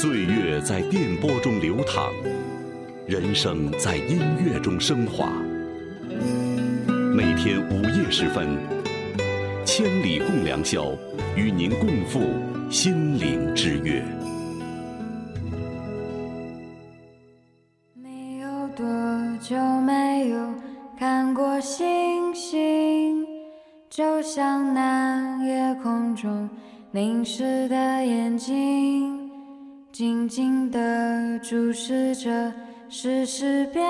岁月在电波中流淌，人生在音乐中升华。每天午夜时分，千里共良宵，与您共赴心灵之约。你有多久没有看过星星？就像那夜空中凝视的眼睛，静静地注视着世事变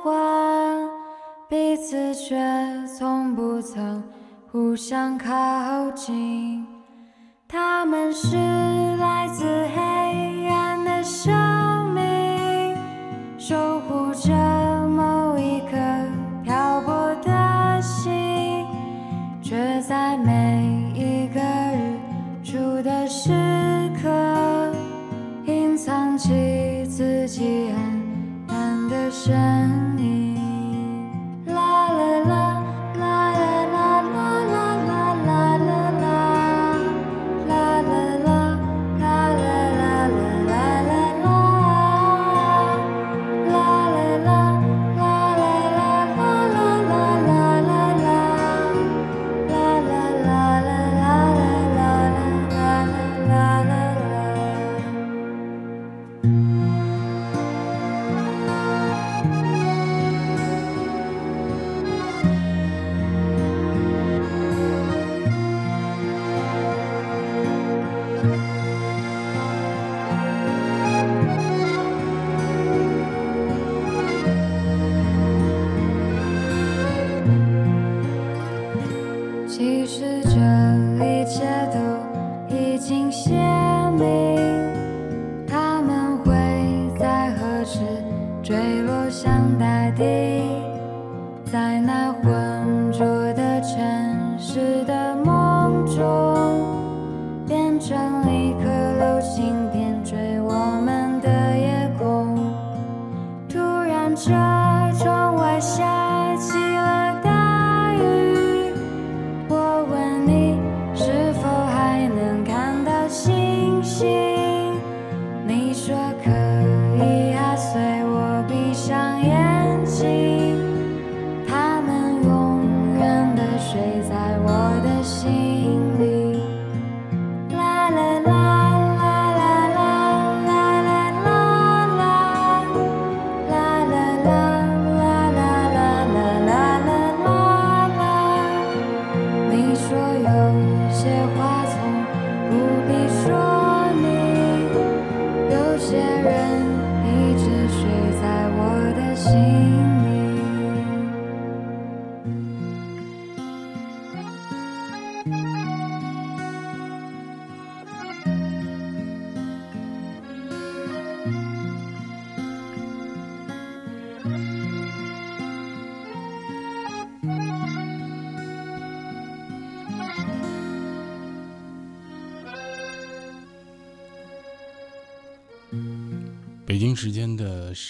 幻，彼此却从不曾互相靠近。他们是来自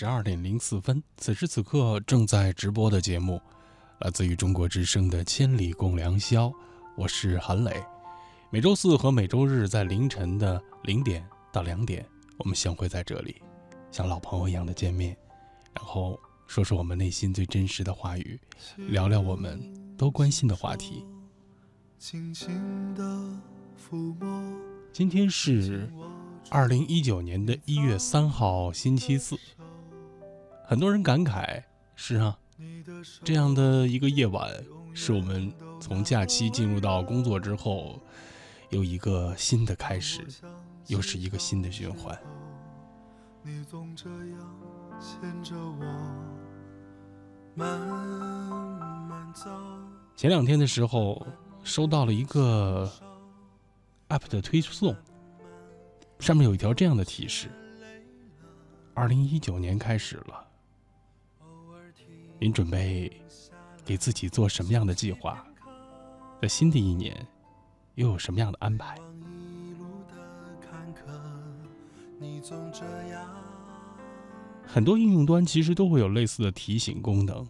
十二点零四分，此时此刻正在直播的节目，来自于中国之声的《千里共良宵》，我是韩磊。每周四和每周日在凌晨的零点到两点，我们相会在这里，像老朋友一样的见面，然后说说我们内心最真实的话语，聊聊我们都关心的话题。轻轻的抚摸今天是二零一九年的一月三号，星期四。很多人感慨：是啊，这样的一个夜晚，是我们从假期进入到工作之后，又一个新的开始，又是一个新的循环。你总这样牵着我，慢慢走。前两天的时候，收到了一个 App 的推送，上面有一条这样的提示：二零一九年开始了，您准备给自己做什么样的计划？在新的一年，又有什么样的安排？很多应用端其实都会有类似的提醒功能，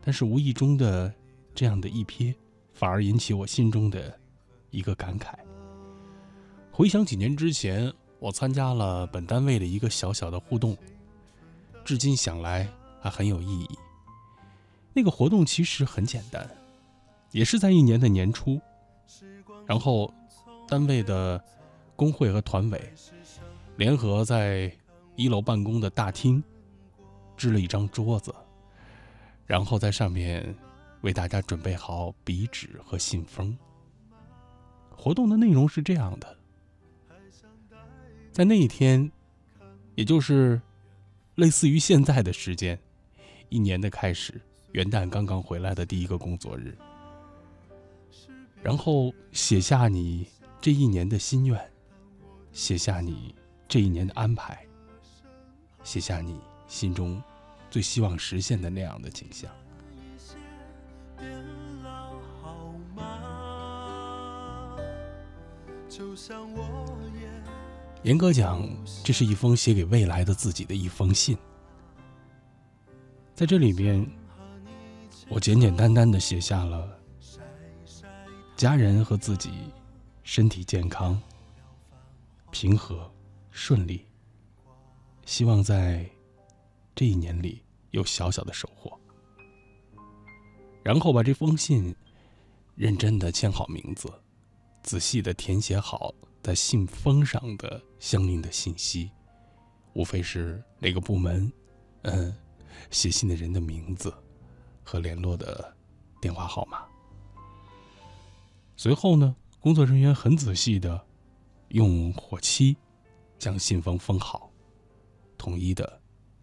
但是无意中的这样的一瞥，反而引起我心中的一个感慨。回想几年之前，我参加了本单位的一个小小的互动，至今想来还很有意义。那个活动其实很简单，也是在一年的年初，然后单位的工会和团委联合在一楼办公的大厅支了一张桌子，然后在上面为大家准备好笔纸和信封。活动的内容是这样的。在那一天，也就是类似于现在的时间，一年的开始，元旦刚刚回来的第一个工作日，然后写下你这一年的心愿，写下你这一年的安排，写下你心中最希望实现的那样的景象。严格讲，这是一封写给未来的自己的一封信。在这里边，我简简单单的写下了家人和自己身体健康、平和、顺利，希望在这一年里有小小的收获。然后把这封信认真的签好名字，仔细的填写好。在信封上的相应的信息，无非是哪个部门，嗯，写信的人的名字和联络的电话号码。随后呢，工作人员很仔细的用火漆将信封封好，统一的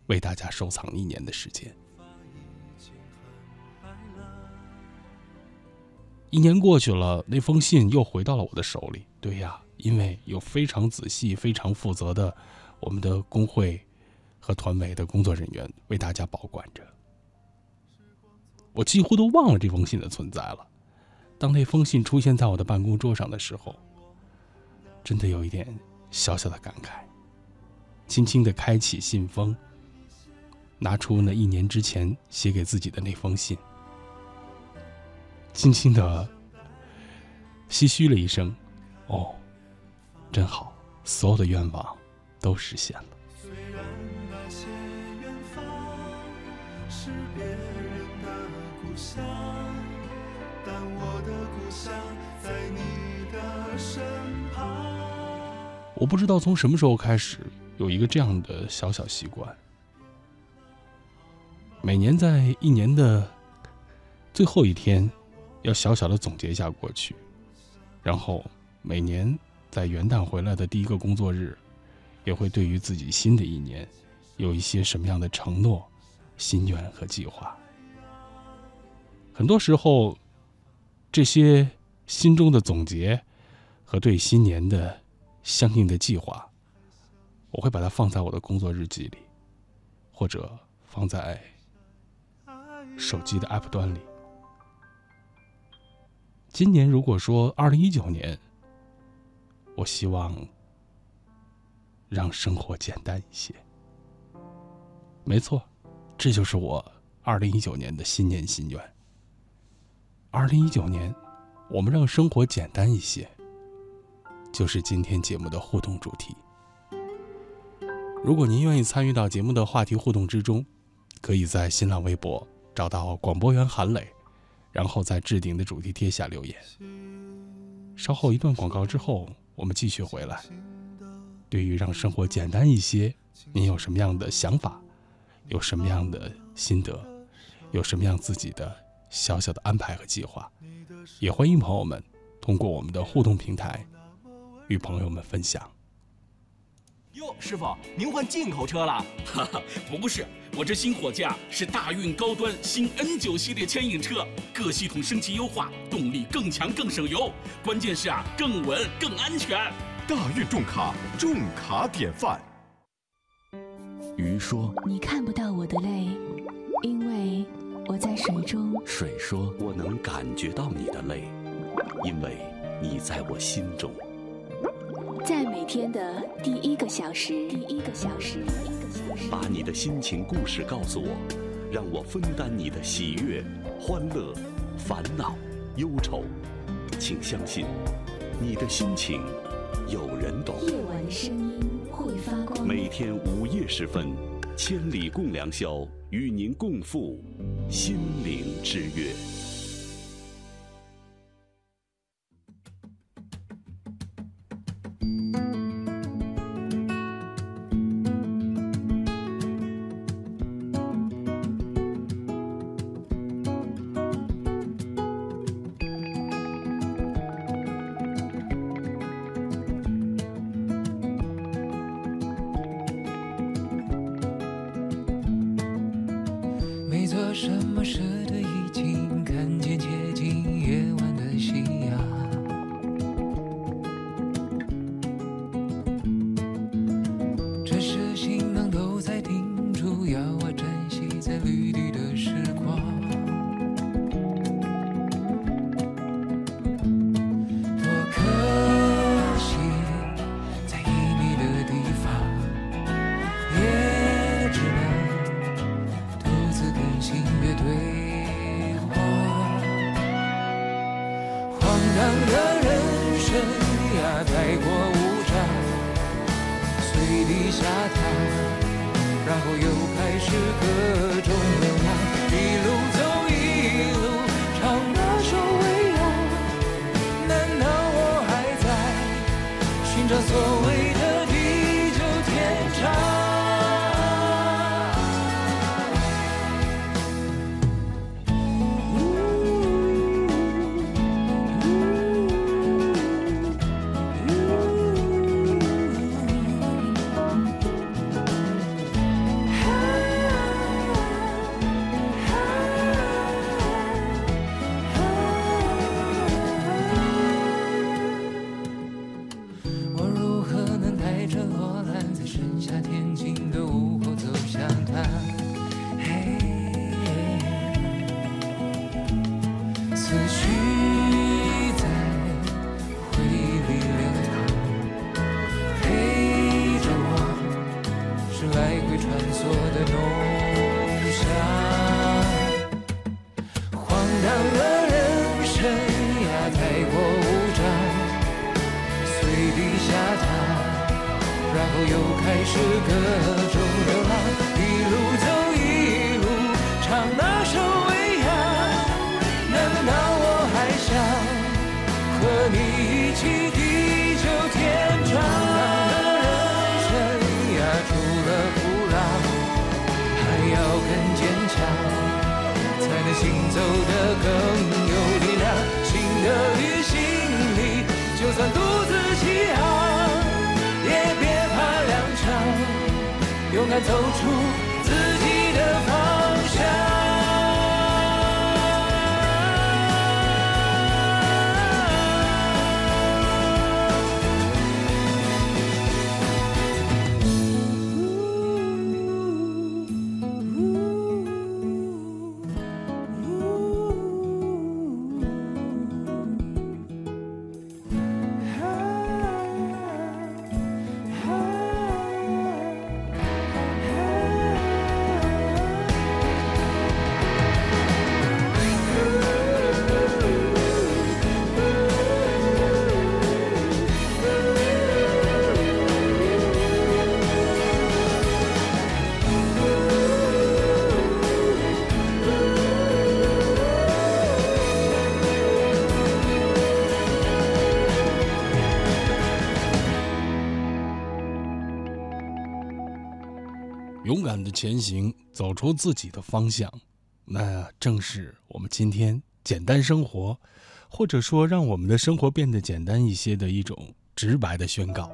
为大家收藏一年的时间。一年过去了，那封信又回到了我的手里。对呀。因为有非常仔细、非常负责的我们的工会和团委的工作人员为大家保管着，我几乎都忘了这封信的存在了。当那封信出现在我的办公桌上的时候，真的有一点小小的感慨。轻轻的开启信封，拿出那一年之前写给自己的那封信，轻轻的唏嘘了一声：“哦。”真好，所有的愿望都实现了。我不知道从什么时候开始有一个这样的小小习惯，每年在一年的最后一天，要小小的总结一下过去，然后每年。在元旦回来的第一个工作日，也会对于自己新的一年有一些什么样的承诺、心愿和计划。很多时候，这些心中的总结和对新年的相应的计划，我会把它放在我的工作日记里，或者放在手机的 App 端里。今年如果说二零一九年，我希望让生活简单一些。没错，这就是我二零一九年的新年心愿。二零一九年，我们让生活简单一些，就是今天节目的互动主题。如果您愿意参与到节目的话题互动之中，可以在新浪微博找到广播员韩磊，然后在置顶的主题贴下留言。稍后一段广告之后。我们继续回来。对于让生活简单一些，您有什么样的想法？有什么样的心得？有什么样自己的小小的安排和计划？也欢迎朋友们通过我们的互动平台与朋友们分享。哟，师傅，您换进口车了？哈哈，不是，我这新货架是大运高端新 N 九系列牵引车，各系统升级优化，动力更强更省油，关键是啊，更稳更安全。大运重卡，重卡典范。鱼说：“你看不到我的泪，因为我在水中。”水说：“我能感觉到你的泪，因为你在我心中。”在每天的第一个小时，第一个小时，第一个小时，把你的心情故事告诉我，让我分担你的喜悦、欢乐、烦恼、忧愁。请相信，你的心情有人懂。夜晚的声音会发光。每。天午夜时分，千里共良宵，与您共赴心灵之约。的人生呀，太过无常，随地下躺，然后又开始各种流浪，一路走一路唱那首未央，难道我还在寻找所谓前行，走出自己的方向，那正是我们今天简单生活，或者说让我们的生活变得简单一些的一种直白的宣告。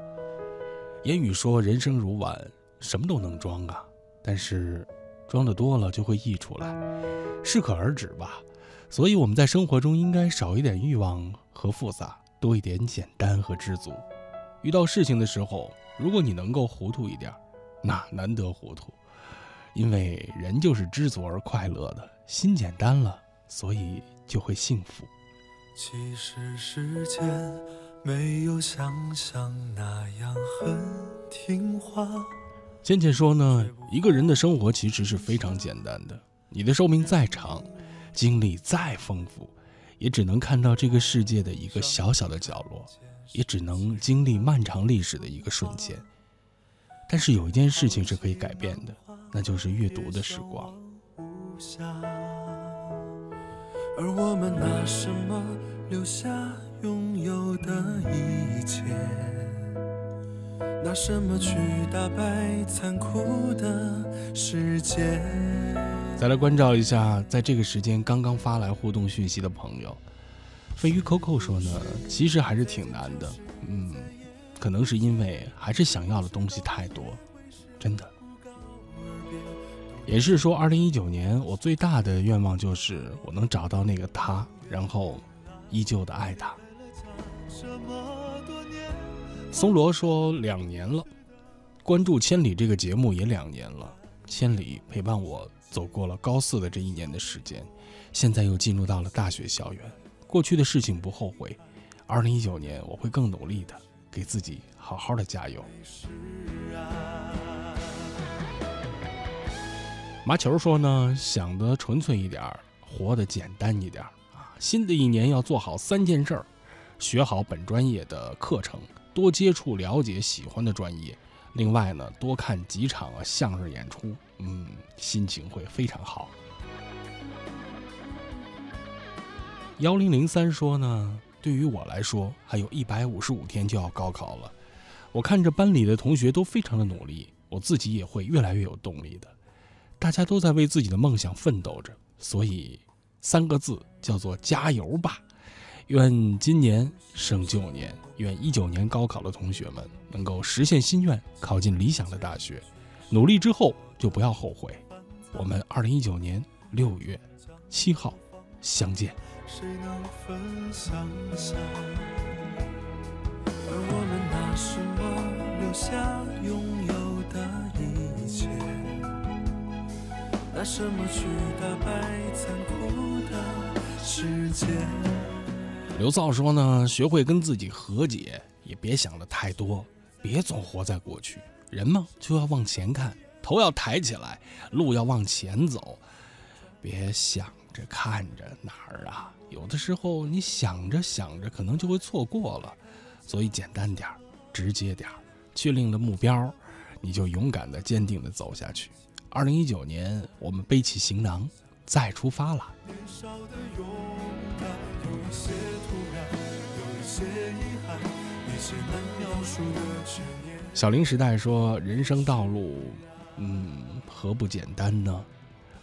言语说人生如碗，什么都能装啊，但是装的多了就会溢出来，适可而止吧。所以我们在生活中应该少一点欲望和复杂，多一点简单和知足。遇到事情的时候，如果你能够糊涂一点，那难得糊涂，因为人就是知足而快乐的，心简单了，所以就会幸福。其实时间没有想象那样很听话。倩倩说呢，一个人的生活其实是非常简单的，你的寿命再长，经历再丰富，也只能看到这个世界的一个小小的角落，也只能经历漫长历史的一个瞬间。但是有一件事情是可以改变的，那就是阅读的时光。而我们拿什么留下拥有的一切？拿什么去打败残酷的世界？再来关照一下，在这个时间刚刚发来互动讯息的朋友，飞鱼 Coco 说呢，其实还是挺难的，嗯，可能是因为还是想要的东西太多，真的。也是说，二零一九年我最大的愿望就是我能找到那个他，然后依旧的爱他。松罗说两年了，关注《千里》这个节目也两年了，《千里》陪伴我走过了高四的这一年的时间，现在又进入到了大学校园。过去的事情不后悔，二零一九年我会更努力的，给自己好好的加油。麻球说呢，想的纯粹一点活得简单一点啊。新的一年要做好三件事儿：学好本专业的课程，多接触了解喜欢的专业。另外呢，多看几场啊相声演出，嗯，心情会非常好。幺零零三说呢，对于我来说，还有一百五十五天就要高考了。我看着班里的同学都非常的努力，我自己也会越来越有动力的。大家都在为自己的梦想奋斗着，所以三个字叫做加油吧！愿今年胜旧年，愿一九年高考的同学们能够实现心愿，考进理想的大学。努力之后就不要后悔。我们二零一九年六月七号相见。谁能分享下？而我们拿什么留下拥有的一切？拿什么去打败残酷的世界？刘造说呢，学会跟自己和解，也别想的太多，别总活在过去。人嘛，就要往前看，头要抬起来，路要往前走，别想着看着哪儿啊。有的时候你想着想着，可能就会错过了。所以简单点，直接点，确定了目标，你就勇敢的、坚定的走下去。二零一九年，我们背起行囊，再出发了。小林时代说：“人生道路，嗯，何不简单呢？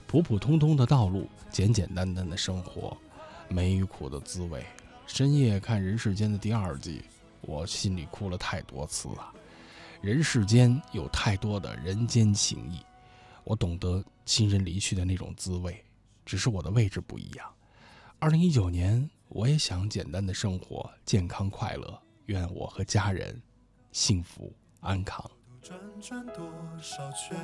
普普通通的道路，简简单单的生活，美与苦的滋味。深夜看《人世间》的第二季，我心里哭了太多次啊！人世间有太多的人间情谊。”我懂得亲人离去的那种滋味，只是我的位置不一样。二零一九年，我也想简单的生活，健康快乐。愿我和家人幸福安康。转转多少圈，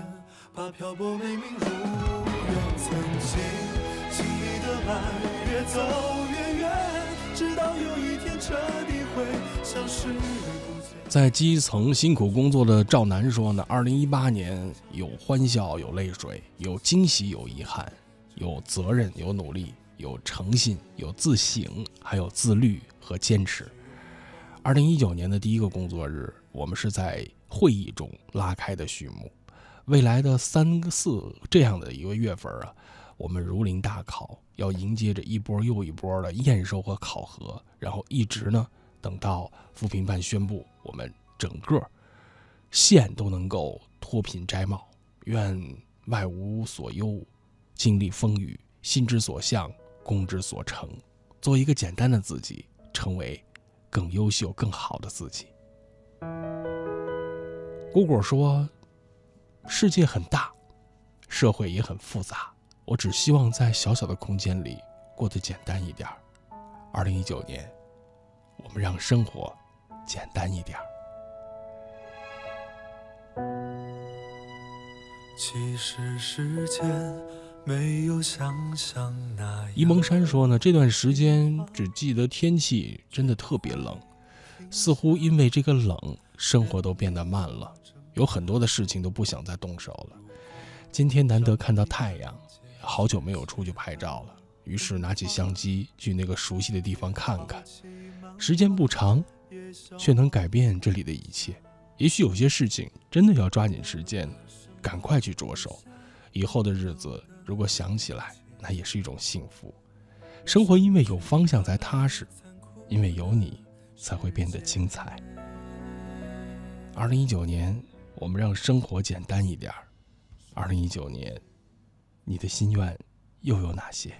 把漂泊美名如愿。曾经经历的爱，越走越远，直到有一天彻底会消失。在基层辛苦工作的赵楠说呢：“二零一八年有欢笑，有泪水，有惊喜，有遗憾，有责任，有努力，有诚信，有自省，还有自律和坚持。二零一九年的第一个工作日，我们是在会议中拉开的序幕。未来的三四这样的一个月份啊，我们如临大考，要迎接着一波又一波的验收和考核，然后一直呢。”等到扶贫办宣布，我们整个县都能够脱贫摘帽，愿外无所忧，经历风雨，心之所向，功之所成，做一个简单的自己，成为更优秀、更好的自己。姑姑说：“世界很大，社会也很复杂，我只希望在小小的空间里过得简单一点。”二零一九年。我们让生活简单一点其实时间没有想象那样。沂蒙山说呢，这段时间只记得天气真的特别冷，似乎因为这个冷，生活都变得慢了，有很多的事情都不想再动手了。今天难得看到太阳，好久没有出去拍照了，于是拿起相机去那个熟悉的地方看看。时间不长却能改变这里的一切。也许有些事情真的要抓紧时间赶快去着手。以后的日子如果想起来那也是一种幸福。生活因为有方向才踏实因为有你才会变得精彩。二零一九年我们让生活简单一点二零一九年你的心愿又有哪些？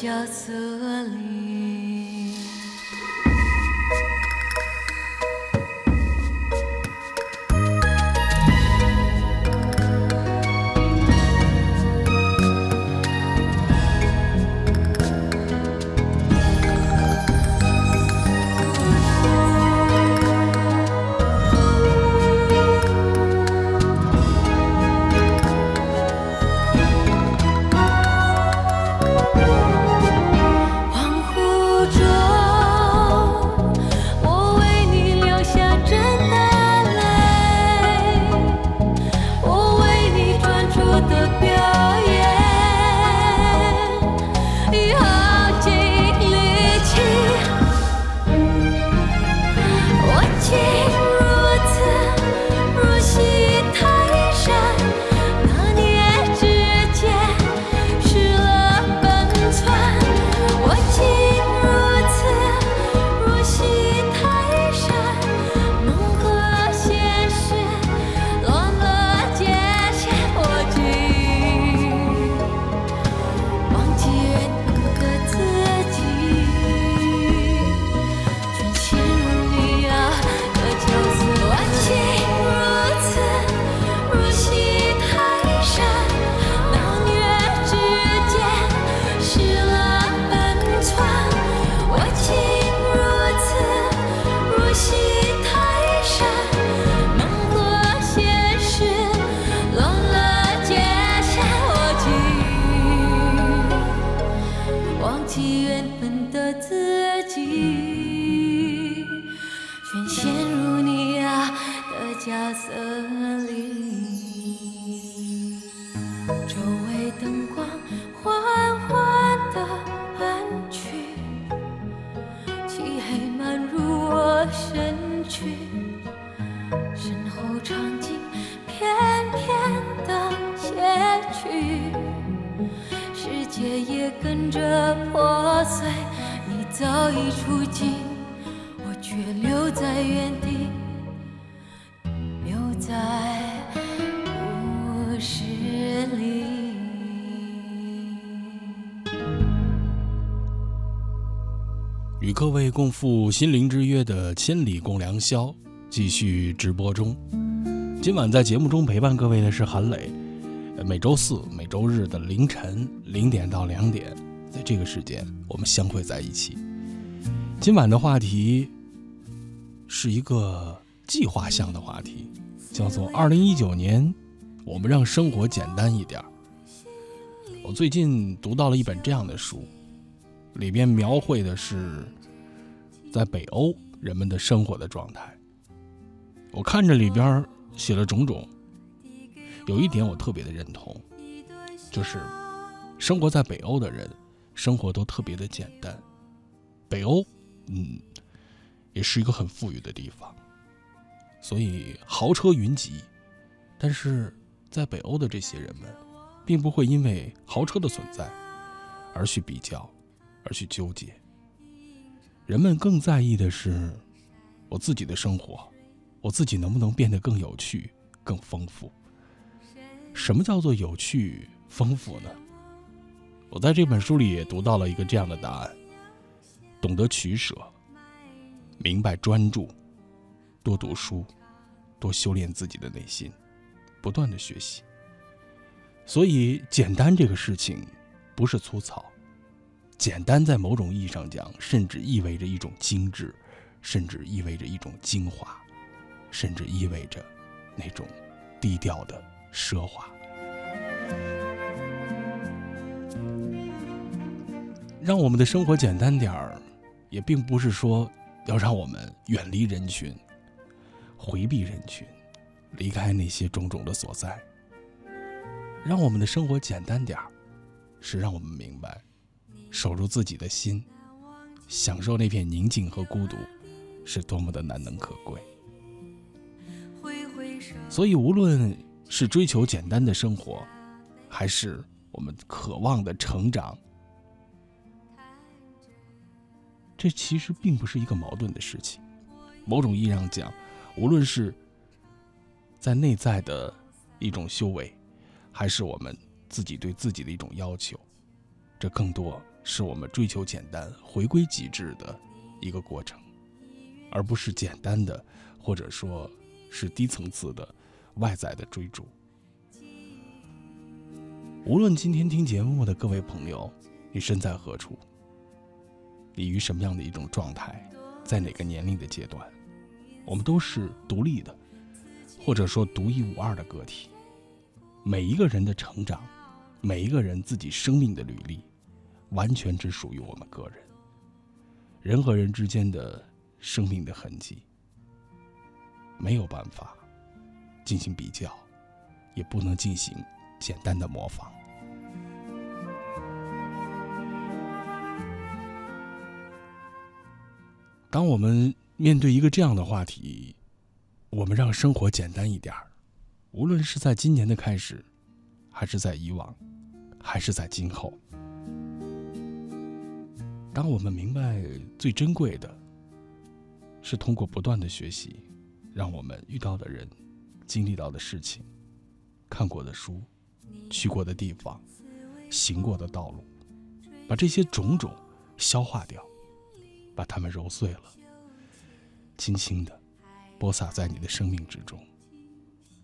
角色里。赴心灵之约的千里共良宵继续直播中。今晚在节目中陪伴各位的是韩磊。每周四、每周日的凌晨零点到两点，在这个时间我们相会在一起。今晚的话题是一个计划项的话题，叫做“二零一九年，我们让生活简单一点”。我最近读到了一本这样的书，里边描绘的是在北欧人们的生活的状态。我看着里边写了种种。有一点我特别的认同，就是生活在北欧的人，生活都特别的简单。北欧，嗯，也是一个很富裕的地方，所以豪车云集。但是在北欧的这些人们，并不会因为豪车的存在而去比较，而去纠结。人们更在意的是我自己的生活，我自己能不能变得更有趣、更丰富。什么叫做有趣丰富呢？我在这本书里也读到了一个这样的答案：懂得取舍，明白专注，多读书，多修炼自己的内心，不断的学习。所以，简单这个事情不是粗糙，简单在某种意义上讲，甚至意味着一种精致，甚至意味着一种精华，甚至意味着那种低调的。奢华，让我们的生活简单点儿，也并不是说要让我们远离人群、回避人群、离开那些种种的所在。让我们的生活简单点儿，是让我们明白，守住自己的心，享受那片宁静和孤独，是多么的难能可贵。所以，无论。是追求简单的生活，还是我们渴望的成长？这其实并不是一个矛盾的事情。某种意义上讲，无论是在内在的一种修为，还是我们自己对自己的一种要求，这更多是我们追求简单、回归极致的一个过程，而不是简单的，或者说是低层次的。外在的追逐。无论今天听节目的各位朋友，你身在何处，你于什么样的一种状态，在哪个年龄的阶段，我们都是独立的，或者说独一无二的个体。每一个人的成长，每一个人自己生命的履历，完全只属于我们个人。人和人之间的生命的痕迹，没有办法。进行比较，也不能进行简单的模仿。当我们面对一个这样的话题，我们让生活简单一点儿，无论是在今年的开始，还是在以往，还是在今后。当我们明白最珍贵的，是通过不断的学习，让我们遇到的人。经历到的事情，看过的书，去过的地方，行过的道路，把这些种种消化掉，把它们揉碎了，轻轻的播撒在你的生命之中，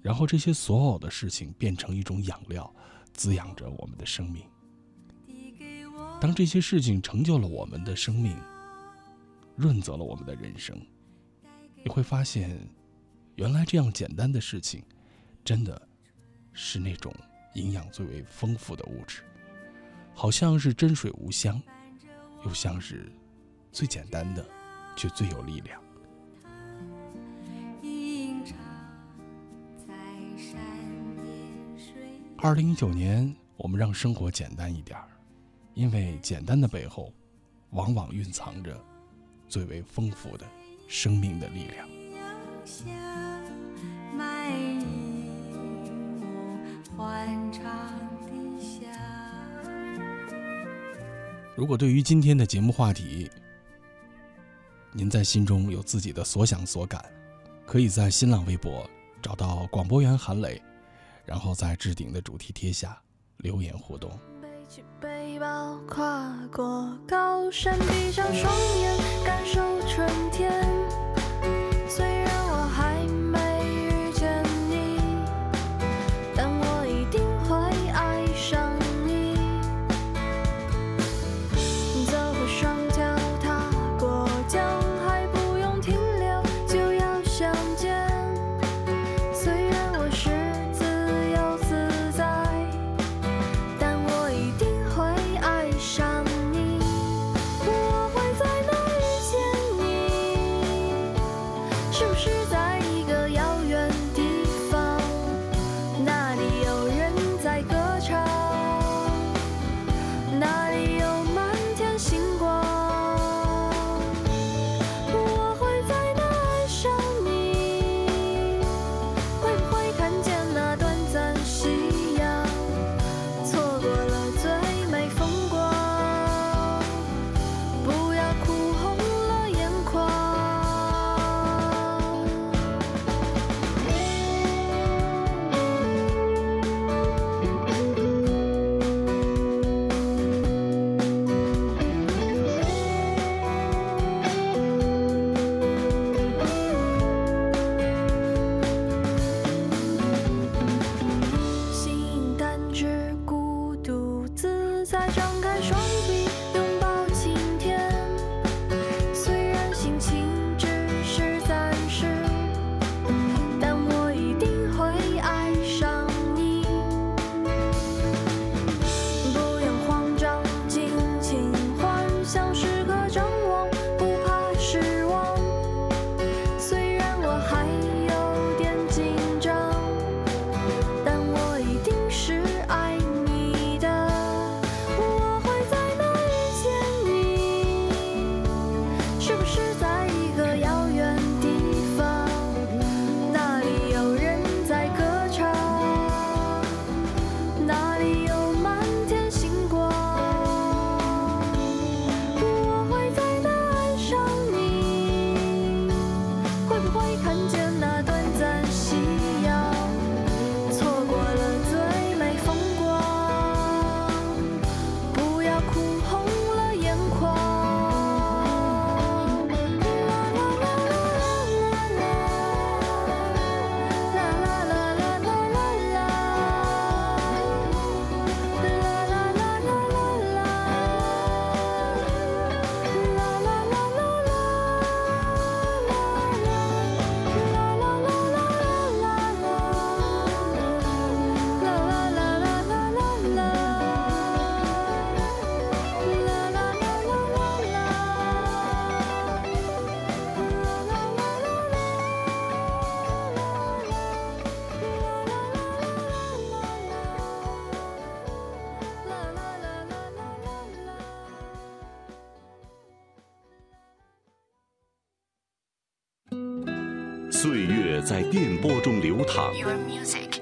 然后这些所有的事情变成一种养料，滋养着我们的生命。当这些事情成就了我们的生命，润泽了我们的人生，你会发现。原来这样简单的事情，真的是那种营养最为丰富的物质，好像是真水无香，又像是最简单的，却最有力量。二零一九年，我们让生活简单一点儿，因为简单的背后，往往蕴藏着最为丰富的生命的力量。如果对于今天的节目话题，您在心中有自己的所想所感，可以在新浪微博找到广播员韩磊，然后在置顶的主题贴下留言互动。起背包，跨过高山，闭上双眼，感受春天。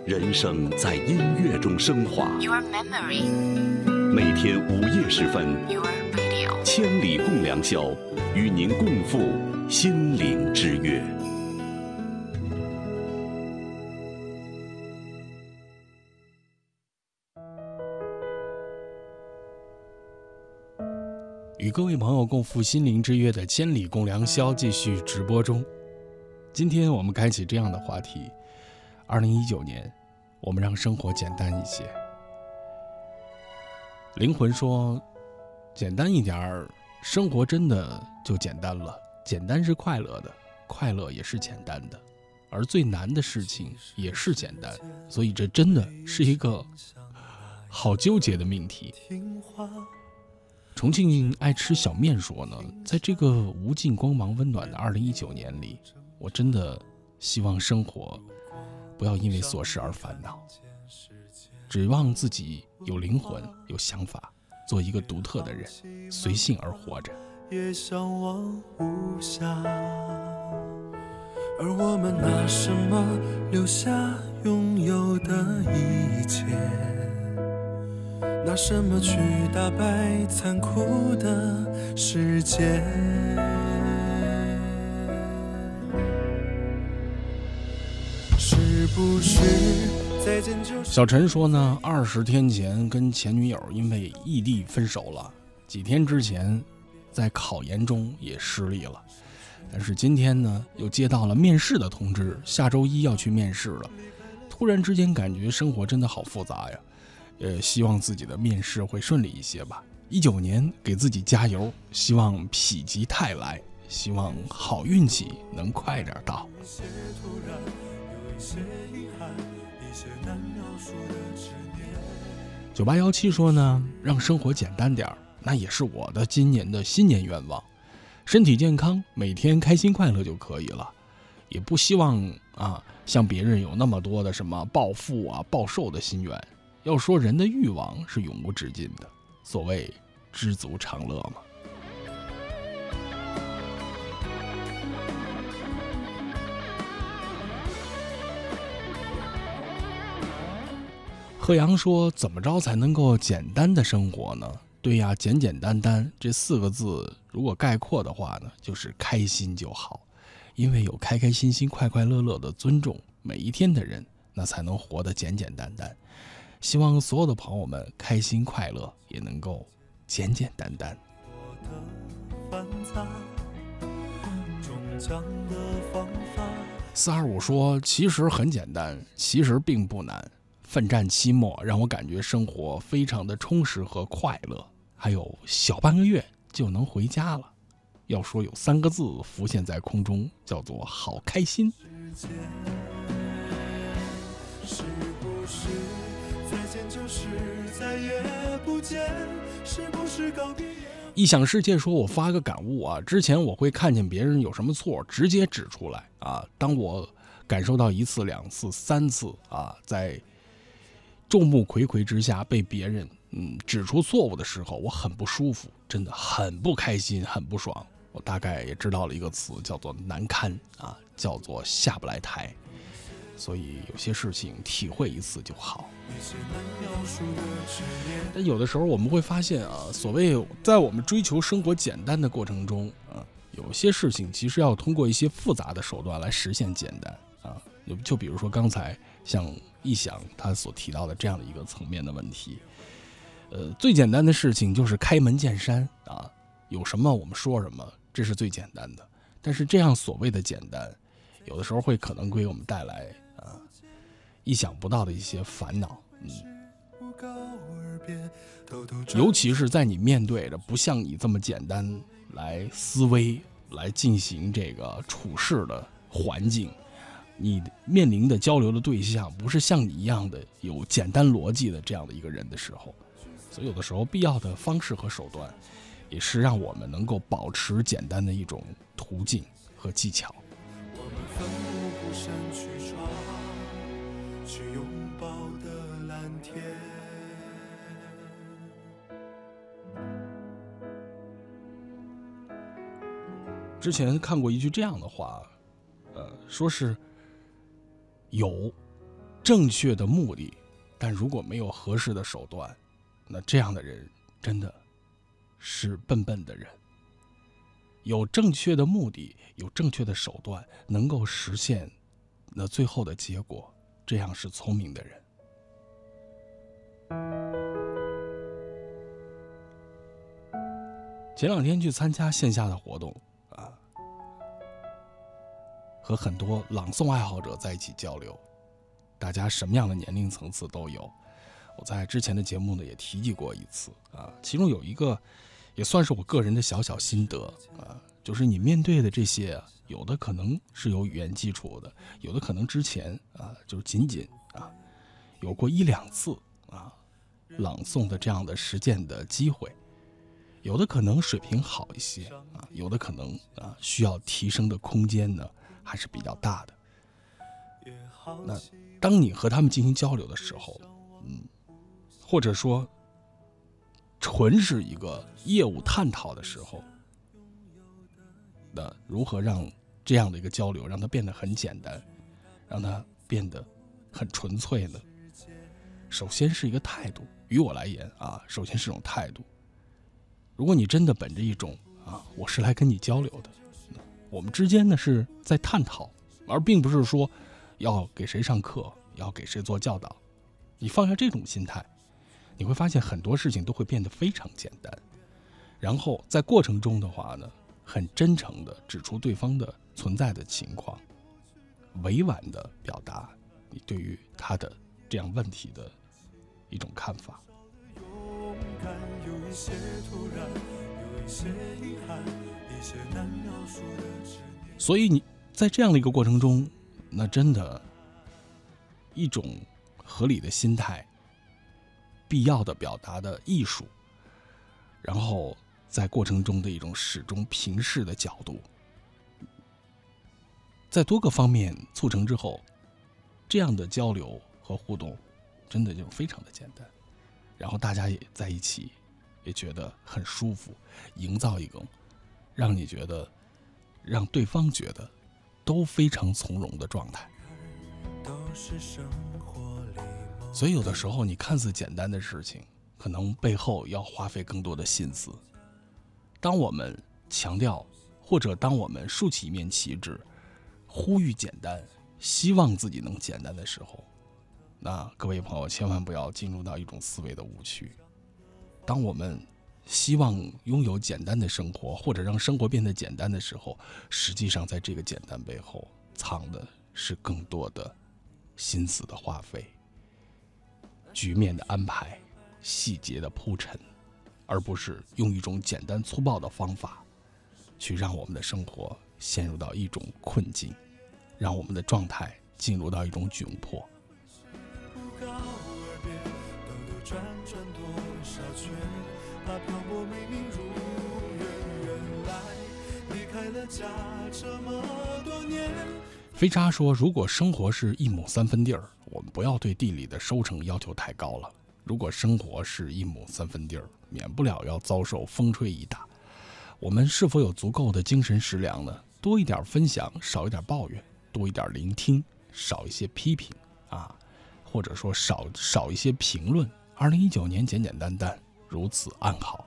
人生在音乐中升华。每天午夜时分，千里共良宵，与您共赴心灵之约。与各位朋友共赴心灵之约的《千里共良宵》继续直播中。今天我们开启这样的话题：二零一九年，我们让生活简单一些。灵魂说：“简单一点儿，生活真的就简单了。简单是快乐的，快乐也是简单的，而最难的事情也是简单。所以这真的是一个好纠结的命题。”重庆爱吃小面说呢，在这个无尽光芒温暖的二零一九年里，我真的希望生活不要因为琐事而烦恼，指望自己有灵魂、有想法，做一个独特的人，随性而活着。也向往无暇，而我们拿什么留下拥有的一切？拿什么去打败残酷的世界？不是小陈说呢，二十天前跟前女友因为异地分手了，几天之前在考研中也失利了，但是今天呢又接到了面试的通知，下周一要去面试了。突然之间感觉生活真的好复杂呀，呃，希望自己的面试会顺利一些吧。一九年给自己加油，希望否极泰来，希望好运气能快点到。一些遗憾，一些难描述的执念。九八幺七说呢，让生活简单点儿，那也是我的今年的新年愿望。身体健康，每天开心快乐就可以了，也不希望啊像别人有那么多的什么暴富啊、暴瘦的心愿。要说人的欲望是永无止境的，所谓知足常乐嘛。贺阳说：“怎么着才能够简单的生活呢？对呀，简简单单这四个字，如果概括的话呢，就是开心就好。因为有开开心心、快快乐乐的尊重每一天的人，那才能活得简简单单。希望所有的朋友们开心快乐，也能够简简单单。繁杂，中奖的方法。四二五说：“其实很简单，其实并不难。奋战期末让我感觉生活非常的充实和快乐，还有小半个月就能回家了。要说有三个字浮现在空中，叫做好开心。是不是再见就是再也不见？是不是告别？异想世界说：“我发个感悟啊，之前我会看见别人有什么错，直接指出来啊。当我感受到一次、两次、三次啊，在众目睽睽之下被别人嗯指出错误的时候，我很不舒服，真的很不开心，很不爽。我大概也知道了一个词，叫做难堪啊，叫做下不来台。所以有些事情体会一次就好。但有的时候我们会发现啊，所谓在我们追求生活简单的过程中啊，有些事情其实要通过一些复杂的手段来实现简单。就就比如说刚才像易想他所提到的这样的一个层面的问题，呃，最简单的事情就是开门见山啊，有什么我们说什么，这是最简单的。但是这样所谓的简单，有的时候会可能给我们带来啊。意想不到的一些烦恼，嗯，尤其是在你面对着不像你这么简单来思维、来进行这个处事的环境，你面临的交流的对象不是像你一样的有简单逻辑的这样的一个人的时候，所以有的时候必要的方式和手段，也是让我们能够保持简单的一种途径和技巧。去拥抱的蓝天。之前看过一句这样的话，呃，说是有正确的目的，但如果没有合适的手段，那这样的人真的是笨笨的人。有正确的目的，有正确的手段，能够实现那最后的结果。这样是聪明的人。前两天去参加线下的活动，和很多朗诵爱好者在一起交流，大家什么样的年龄层次都有。我在之前的节目呢也提及过一次啊，其中有一个也算是我个人的小小心得啊，就是你面对的这些。有的可能是有语言基础的，有的可能之前啊，就是仅仅啊，有过一两次啊，朗诵的这样的实践的机会，有的可能水平好一些啊，有的可能啊需要提升的空间呢还是比较大的。那当你和他们进行交流的时候，嗯，或者说纯是一个业务探讨的时候。那如何让这样的一个交流让它变得很简单，让它变得很纯粹呢？首先是一个态度，于我来言啊，首先是种态度。如果你真的本着一种啊，我是来跟你交流的，我们之间呢是在探讨，而并不是说要给谁上课，要给谁做教导。你放下这种心态，你会发现很多事情都会变得非常简单。然后在过程中的话呢，很真诚的指出对方的存在的情况，委婉的表达你对于他的这样问题的一种看法。勇敢有一些突然，有一些遗憾，所以你在这样的一个过程中，那真的，一种合理的心态，必要的表达的艺术，然后在过程中的一种始终平视的角度，在多个方面促成之后，这样的交流和互动，真的就非常的简单，然后大家也在一起，也觉得很舒服，营造一种让你觉得，让对方觉得都非常从容的状态。所以有的时候，你看似简单的事情，可能背后要花费更多的心思。当我们强调，或者当我们竖起一面旗帜，呼吁简单，希望自己能简单的时候，那各位朋友千万不要进入到一种思维的误区。当我们希望拥有简单的生活，或者让生活变得简单的时候，实际上在这个简单背后藏的是更多的心思的花费。局面的安排、细节的铺陈，而不是用一种简单粗暴的方法，去让我们的生活陷入到一种困境，让我们的状态进入到一种窘迫。怕漂泊没名如。原来离开了家这么多年。飞叉说：“如果生活是一亩三分地儿，我们不要对地里的收成要求太高了。如果生活是一亩三分地儿，免不了要遭受风吹雨打。我们是否有足够的精神食粮呢？多一点分享，少一点抱怨；多一点聆听，少一些批评啊，或者说少少一些评论。二零一九年简简单单，如此安好。”，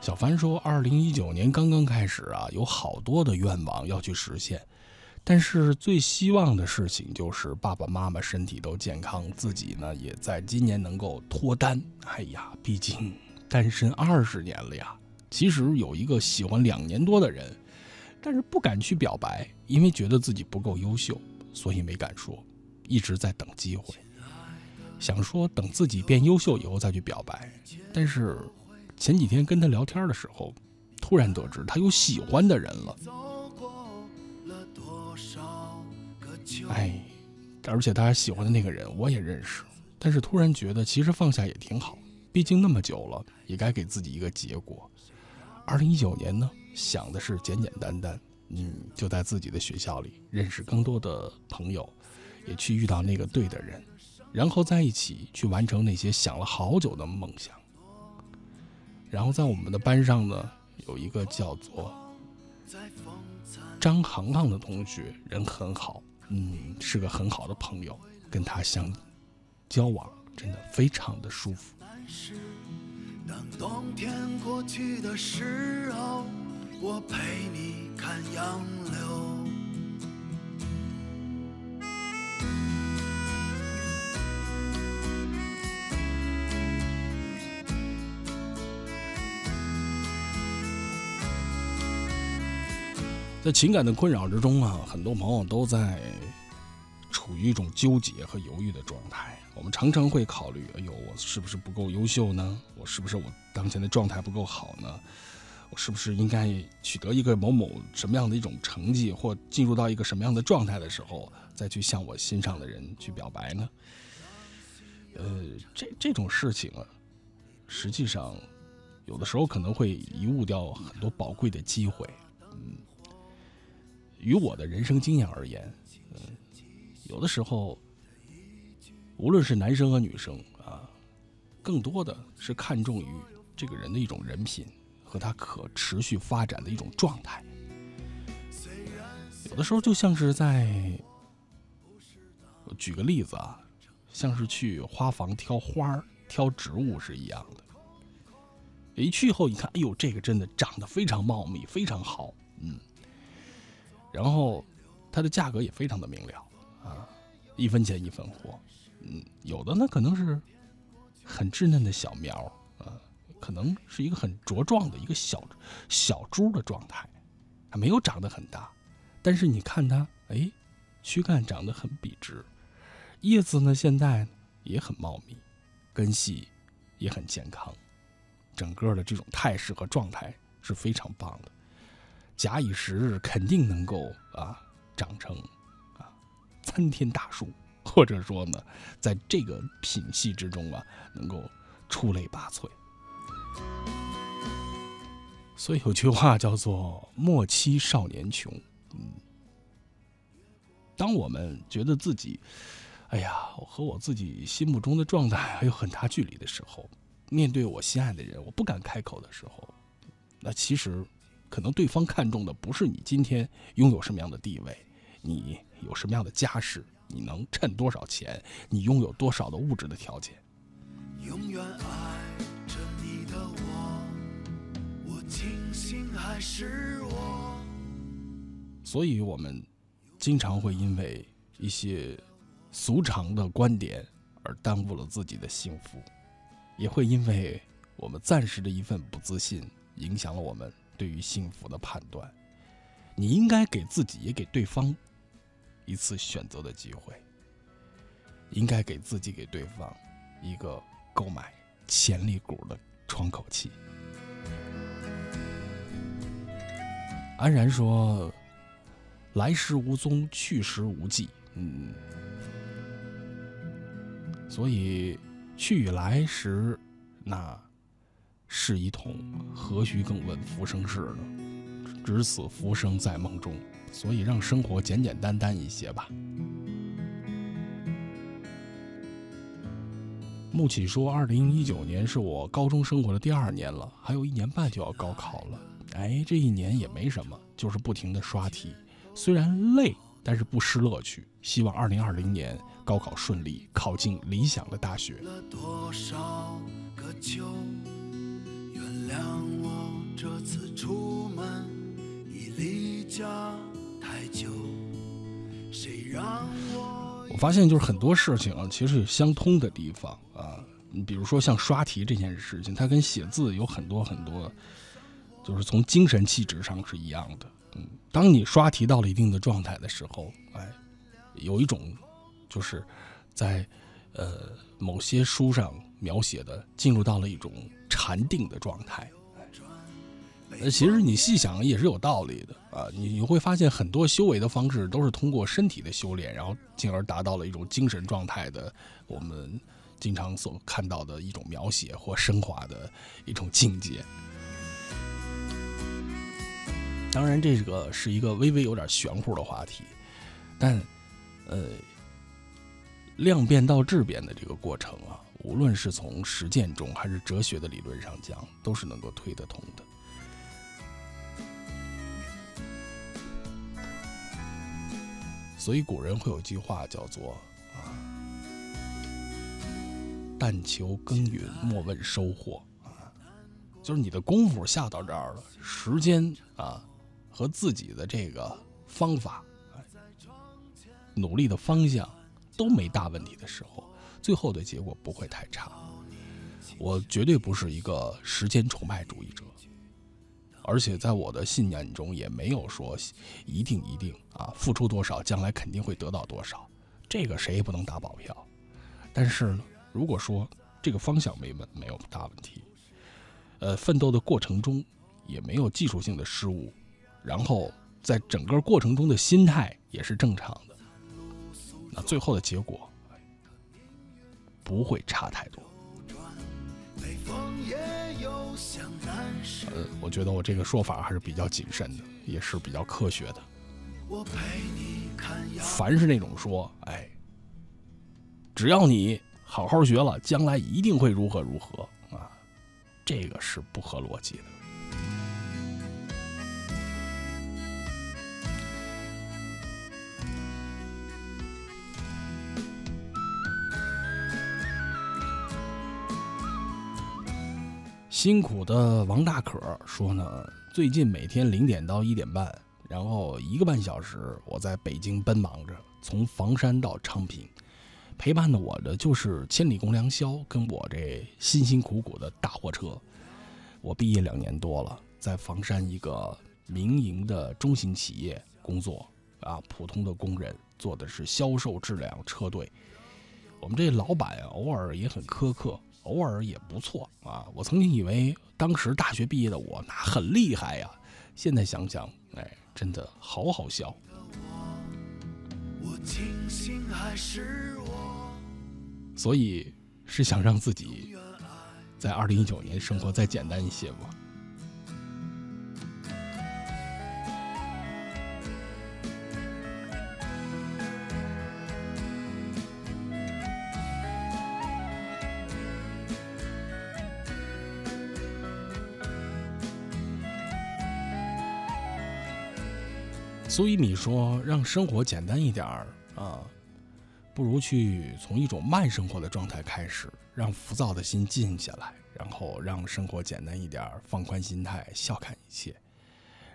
小凡说：“二零一九年刚刚开始啊，有好多的愿望要去实现，但是最希望的事情就是爸爸妈妈身体都健康，自己呢也在今年能够脱单。哎呀，毕竟单身二十年了呀。其实有一个喜欢两年多的人，但是不敢去表白，因为觉得自己不够优秀，所以没敢说，一直在等机会，想说等自己变优秀以后再去表白，但是。”前几天跟他聊天的时候，突然得知他有喜欢的人了。哎，而且他喜欢的那个人我也认识，但是突然觉得其实放下也挺好，毕竟那么久了，也该给自己一个结果。二零一九年呢，想的是简简单单，嗯，就在自己的学校里认识更多的朋友，也去遇到那个对的人，然后在一起去完成那些想了好久的梦想。然后在我们的班上呢，有一个叫做张航航的同学，人很好，嗯，是个很好的朋友，跟他相交往真的非常的舒服。当冬天过去的时候，我陪你看杨柳。在情感的困扰之中啊，很多朋友都在处于一种纠结和犹豫的状态。我们常常会考虑：哎呦，我是不是不够优秀呢？我是不是我当前的状态不够好呢？我是不是应该取得一个某某什么样的一种成绩，或进入到一个什么样的状态的时候，再去向我心上的人去表白呢？呃，这这种事情啊，实际上有的时候可能会贻误掉很多宝贵的机会。嗯。于我的人生经验而言，嗯，有的时候，无论是男生和女生啊，更多的是看重于这个人的一种人品和它可持续发展的一种状态。有的时候就像是在，举个例子啊，像是去花房挑花挑植物是一样的。一去后，一看，哎呦，这个真的长得非常茂密，非常好，嗯。然后它的价格也非常的明了啊，一分钱一分货，嗯，有的呢可能是很稚嫩的小苗啊，可能是一个很茁壮的一个小小株的状态，还没有长得很大，但是你看它，哎，躯干长得很笔直，叶子呢现在也很茂密，根系也很健康，整个的这种态势和状态是非常棒的。假以时日，肯定能够啊长成啊参天大树，或者说呢，在这个品系之中啊，能够出类拔萃。所以有句话叫做“莫欺少年穷”。嗯，当我们觉得自己，哎呀，我和我自己心目中的状态还有很大距离的时候，面对我心爱的人，我不敢开口的时候，那其实。可能对方看重的不是你今天拥有什么样的地位，你有什么样的家世，你能趁多少钱，你拥有多少的物质的条件。永远爱庆幸还是我。所以，我们经常会因为一些俗常的观点而耽误了自己的幸福，也会因为我们暂时的一份不自信，影响了我们。对于幸福的判断，你应该给自己也给对方一次选择的机会，应该给自己给对方一个购买潜力股的窗口期。安然说：“来时无踪，去时无迹。”嗯，所以去与来时，那。是一统，何须更问浮生事呢？只此浮生在梦中，所以让生活简简单单一些吧。木启说：“二零一九年是我高中生活的第二年了，还有一年半就要高考了。哎，这一年也没什么，就是不停的刷题，虽然累，但是不失乐趣。希望二零二零年高考顺利，考进理想的大学。”多少个原谅我这次出门已离家太久，谁让我我发现就是很多事情啊，其实有相通的地方啊。你比如说像刷题这件事情，它跟写字有很多很多，就是从精神气质上是一样的。嗯，当你刷题到了一定的状态的时候，哎，有一种就是在呃某些书上描写的，进入到了一种。禅定的状态，那其实你细想也是有道理的啊。你你会发现很多修为的方式都是通过身体的修炼，然后进而达到了一种精神状态的。我们经常所看到的一种描写或升华的一种境界。当然，这个是一个微微有点玄乎的话题，但呃，量变到质变的这个过程啊。无论是从实践中还是哲学的理论上讲，都是能够推得通的。所以古人会有句话叫做“啊，但求耕耘，莫问收获”。啊，就是你的功夫下到这儿了，时间啊和自己的这个方法、努力的方向都没大问题的时候。最后的结果不会太差。我绝对不是一个时间崇拜主义者，而且在我的信念中也没有说一定一定啊，付出多少将来肯定会得到多少，这个谁也不能打保票。但是呢，如果说这个方向没问没有大问题，呃，奋斗的过程中也没有技术性的失误，然后在整个过程中的心态也是正常的，那最后的结果。不会差太多。呃，我觉得我这个说法还是比较谨慎的，也是比较科学的。凡是那种说，哎，只要你好好学了，将来一定会如何如何啊，这个是不合逻辑的。辛苦的王大可说呢，最近每天零点到一点半，然后一个半小时，我在北京奔忙着，从房山到昌平，陪伴的我的就是千里共良宵，跟我这辛辛苦苦的大货车。我毕业两年多了，在房山一个民营的中型企业工作，啊，普通的工人，做的是销售质量车队。我们这老板，偶尔也很苛刻，偶尔也不错啊。我曾经以为当时大学毕业的我那很厉害呀，现在想想，哎，真的好好笑。我庆幸还是我，所以是想让自己在二零一九年生活再简单一些吧？所以你说：“让生活简单一点儿啊，不如去从一种慢生活的状态开始，让浮躁的心静下来，然后让生活简单一点，放宽心态，笑看一切。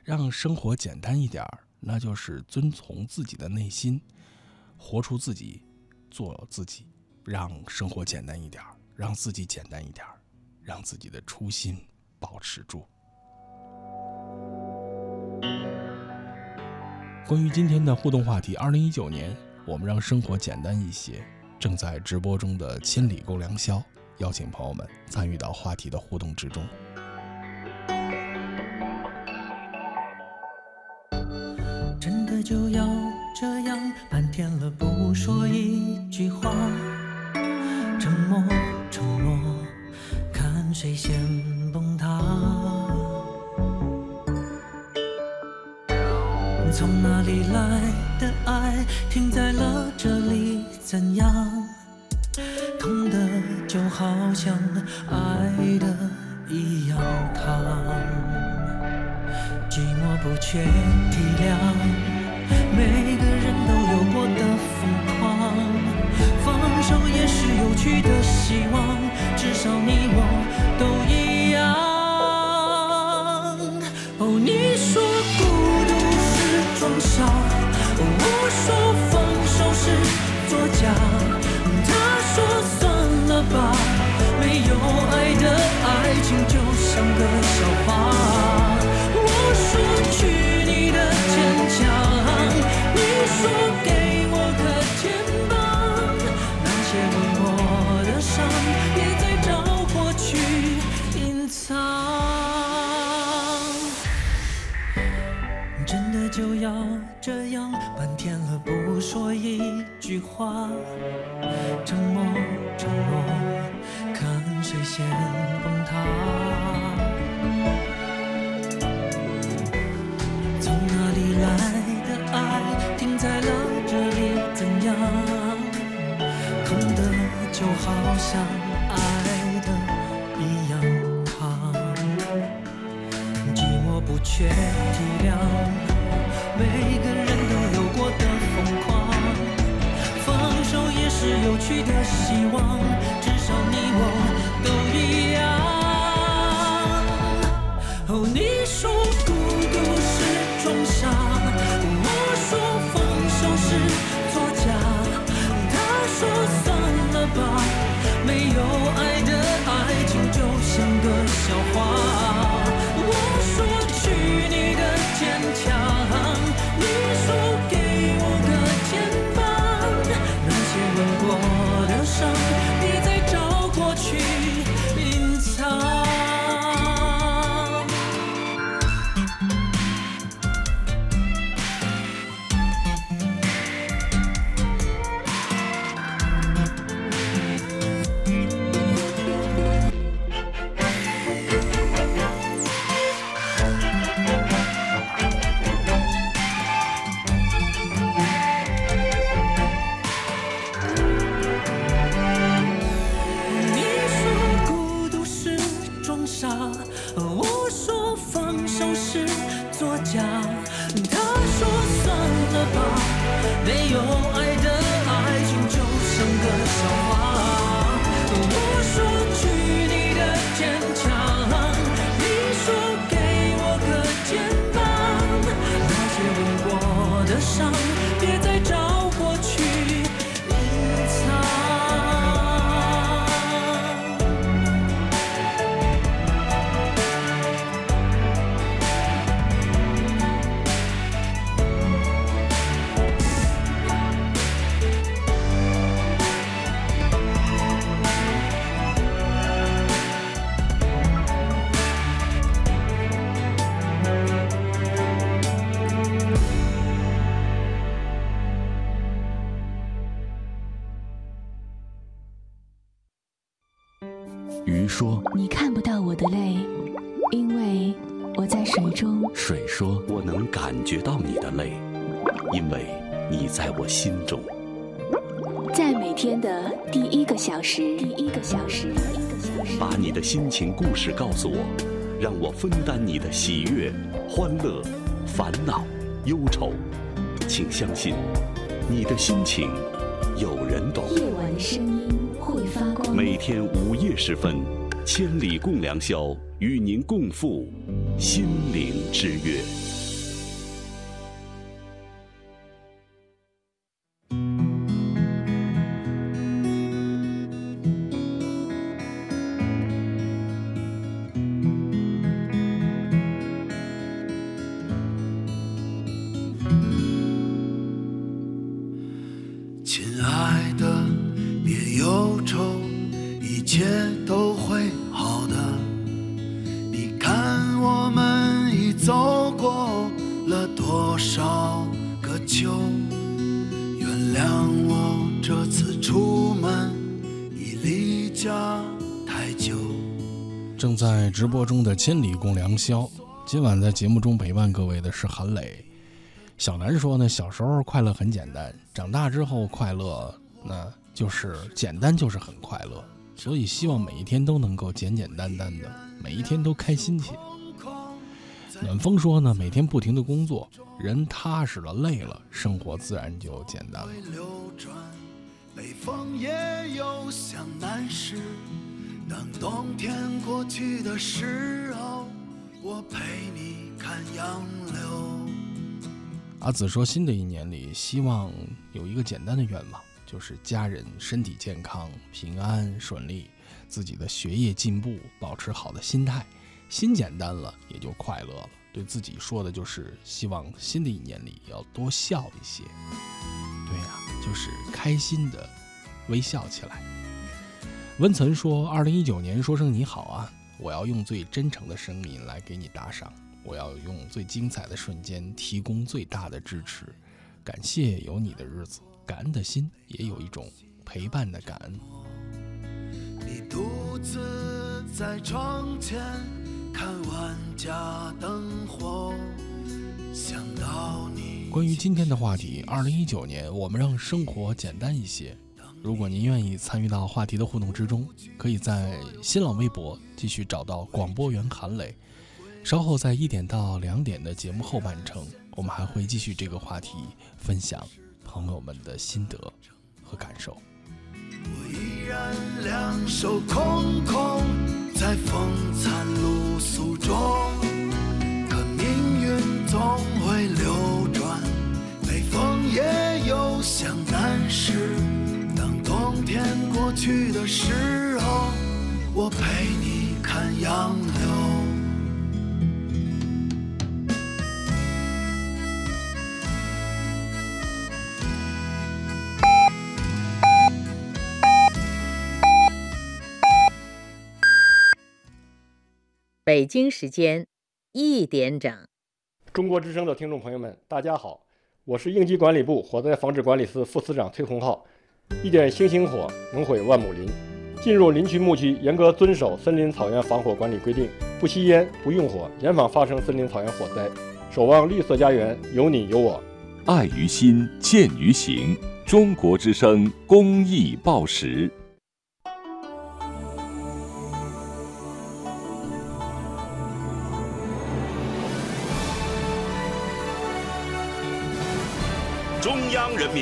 让生活简单一点，那就是遵从自己的内心，活出自己，做自己。让生活简单一点，让自己简单一点，让自己的初心保持住。”关于今天的互动话题，二零一九年，我们让生活简单一些。正在直播中的千里共良宵，邀请朋友们参与到话题的互动之中。真的就要这样，半天了不说一句话，沉默承诺，看谁先里来的爱停在了这里，怎样？痛的就好像爱的一样烫，寂寞不缺体谅，每个人都有过的疯狂，放手也是有趣的希望，至少你我说一句话，沉默承诺，看谁先崩塌。从哪里来的爱停在了这里，怎样？痛的就好像爱的一样烫，寂寞不缺有趣的希望，至少你我在每天的第一个小时，第一个小时，第一个小时，把你的心情故事告诉我，让我分担你的喜悦、欢乐、烦恼、忧愁。请相信，你的心情有人懂。夜晚声音会发光。每天午夜时分，千里共良宵，与您共赴心灵之约。直播中的《千里共良宵》，今晚在节目中陪伴各位的是韩磊。小南说呢，小时候快乐很简单，长大之后快乐那就是简单，就是很快乐。所以希望每一天都能够简简单单的，每一天都开心起来。暖风说呢，每天不停的工作，人踏实了，累了，生活自然就简单了。北风也有向南时。当冬天过去的时候，我陪你看杨柳。阿紫说，新的一年里，希望有一个简单的愿望，就是家人身体健康、平安顺利，自己的学业进步，保持好的心态。心简单了，也就快乐了。对自己说的就是，希望新的一年里要多笑一些。对呀、就是开心的微笑起来。温岑说：“二零一九年说声你好啊，我要用最真诚的声音来给你打赏，我要用最精彩的瞬间提供最大的支持。感谢有你的日子，感恩的心也有一种陪伴的感恩。你独自在窗前看万家灯火，想到你。关于今天的话题，二零一九年我们让生活简单一些。如果您愿意参与到话题的互动之中，可以在新浪微博继续找到广播员韩磊。稍后在一点到两点的节目后半程，我们还会继续这个话题，分享朋友们的心得和感受。我依然两手空空，在风餐露宿中。可命运总会流转，北风也有向南时。冬天过去的时候，我陪你看杨柳。北京时间一点整。中国之声的听众朋友们，大家好，我是应急管理部火灾防治管理司副司长崔洪浩。一点星星火能毁万亩林，进入林区牧区严格遵守森林草原防火管理规定，不吸烟，不用火，严防发生森林草原火灾，守望绿色家园，有你有我。爱于心，见于行。中国之声公益报时。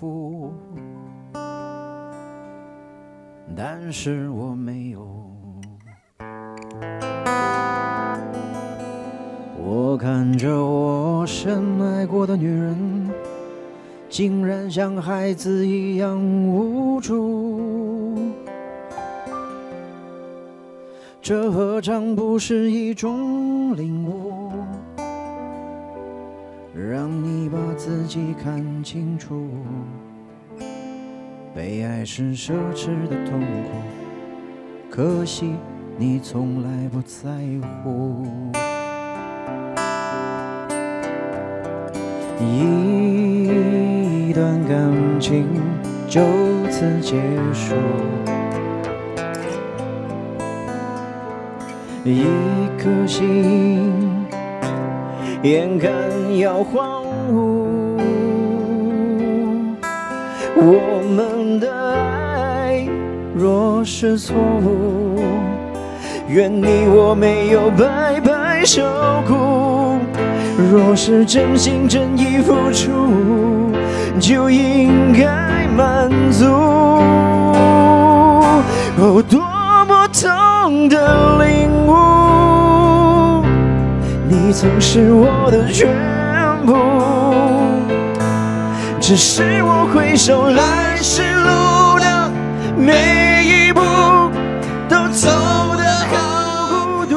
会报复，但是我没有。我看着我深爱过的女人，竟然像孩子一样无助，这何尝不是一种领悟？让你把自己看清楚，被爱是奢侈的痛苦，可惜你从来不在乎。一段感情就此结束，一颗心眼看要荒芜，我们的爱若是错误，愿你我没有白白受苦。若是真心真意付出，就应该满足。哦，多么痛的领悟，你曾是我的全部。只是我回首来时路的每一步，都走得好孤独。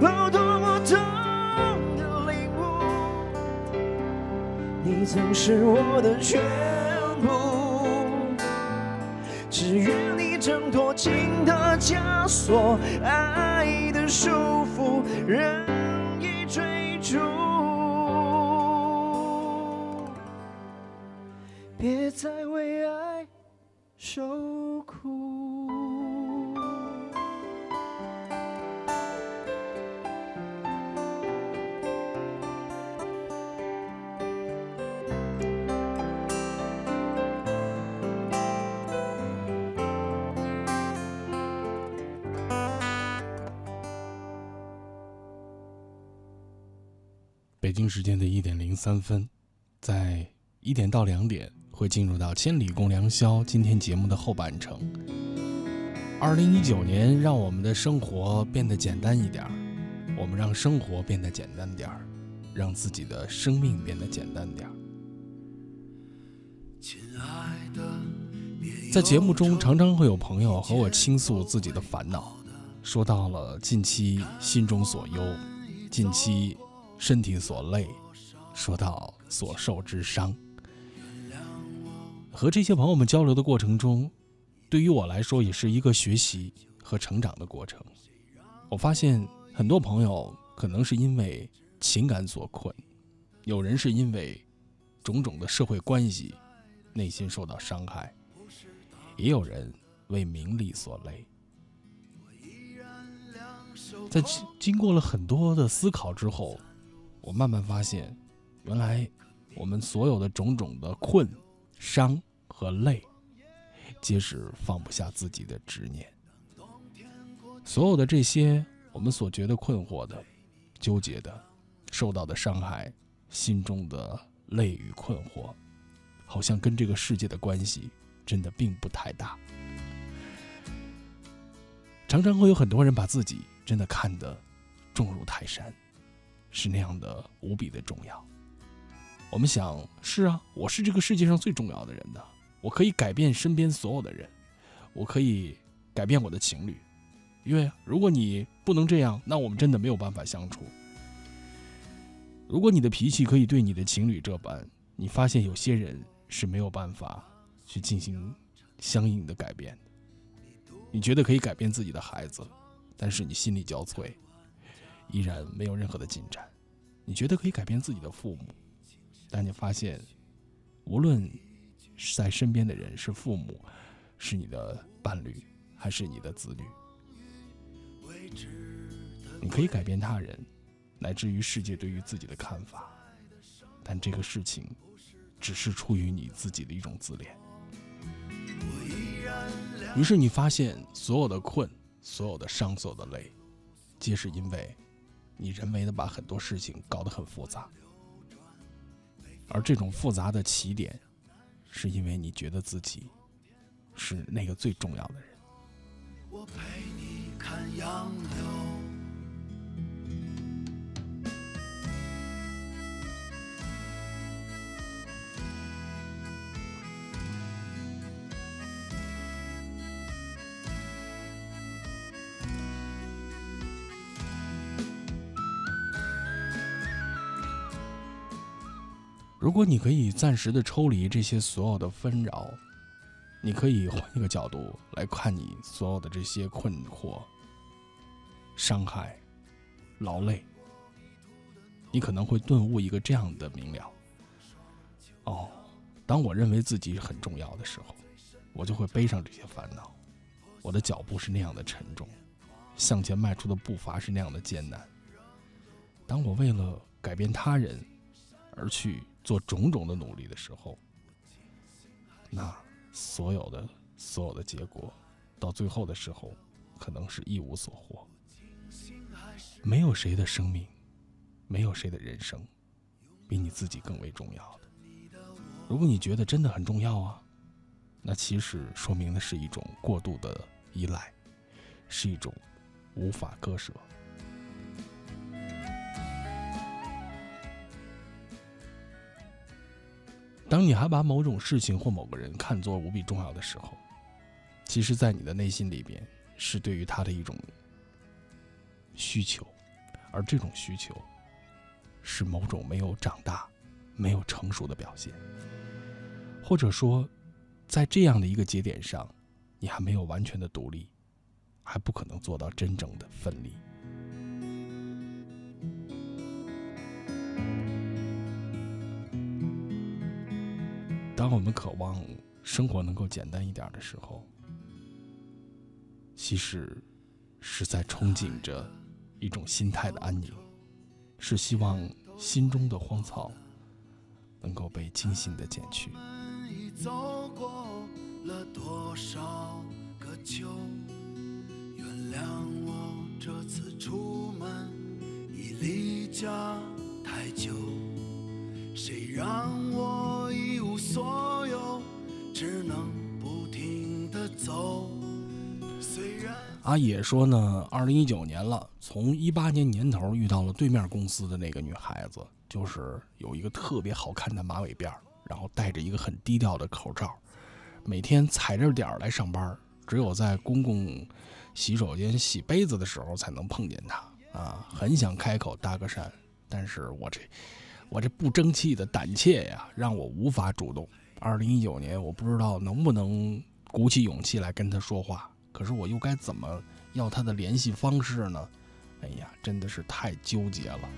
我，多么痛的领悟，你曾是我的全部。只愿你挣脱情的枷锁，爱的束缚，北京时间的一点零三分，在一点到两点会进入到《千里共良宵》今天节目的后半程。二零一九年，让我们的生活变得简单一点，我们让生活变得简单点儿，让自己的生命变得简单点儿。在节目中，常常会有朋友和我倾诉自己的烦恼，说到了近期心中所忧，近期身体所累，说到所受之伤。和这些朋友们交流的过程中，对于我来说也是一个学习和成长的过程。我发现很多朋友可能是因为情感所困，有人是因为种种的社会关系，内心受到伤害，也有人为名利所累。在经过了很多的思考之后，我慢慢发现，原来我们所有的种种的困、伤和累，皆是放不下自己的执念。所有的这些，我们所觉得困惑的、纠结的、受到的伤害、心中的累与困惑，好像跟这个世界的关系真的并不太大。常常会有很多人把自己真的看得重如泰山。是那样的无比的重要。我们想，是啊，我是这个世界上最重要的人的，我可以改变身边所有的人，我可以改变我的情侣，因为如果你不能这样，那我们真的没有办法相处。如果你的脾气可以对你的情侣这般，你发现有些人是没有办法去进行相应的改变的。你觉得可以改变自己的孩子，但是你心力交瘁。依然没有任何的进展。你觉得可以改变自己的父母，但你发现，无论在身边的人是父母，是你的伴侣，还是你的子女？你可以改变他人，乃至于世界对于自己的看法，但这个事情只是出于你自己的一种自恋。于是你发现，所有的困、所有的伤、所有的累，皆是因为你人为的把很多事情搞得很复杂，而这种复杂的起点，是因为你觉得自己是那个最重要的人。我陪你看杨柳。如果你可以暂时的抽离这些所有的纷扰，你可以换一个角度来看你所有的这些困惑、伤害、劳累，你可能会顿悟一个这样的明了：哦，当我认为自己很重要的时候，我就会背上这些烦恼，我的脚步是那样的沉重，向前迈出的步伐是那样的艰难。当我为了改变他人而去。做种种的努力的时候，那所有的所有的结果，到最后的时候，可能是一无所获。没有谁的生命，没有谁的人生，比你自己更为重要的。如果你觉得真的很重要啊，那其实说明的是一种过度的依赖，是一种无法割舍。当你还把某种事情或某个人看作无比重要的时候，其实，在你的内心里边，是对于他的一种需求，而这种需求，是某种没有长大、没有成熟的表现，或者说，在这样的一个节点上，你还没有完全的独立，还不可能做到真正的分离。当我们渴望生活能够简单一点的时候，其实是在憧憬着一种心态的安宁，是希望心中的荒草能够被精心的剪去。走过了多少个秋？原谅我这次出门已离家太久，谁让我一无所有，只能不停的走。虽然阿野说呢，二零一九年了，从一八年年头遇到了对面公司的那个女孩子，就是有一个特别好看的马尾辫，然后戴着一个很低调的口罩，每天踩着点儿来上班，只有在公共洗手间洗杯子的时候才能碰见她啊，很想开口搭个讪，但是我这我这不争气的胆怯呀，让我无法主动。二零一九年，我不知道能不能鼓起勇气来跟他说话。可是我又该怎么要他的联系方式呢？哎呀，真的是太纠结了。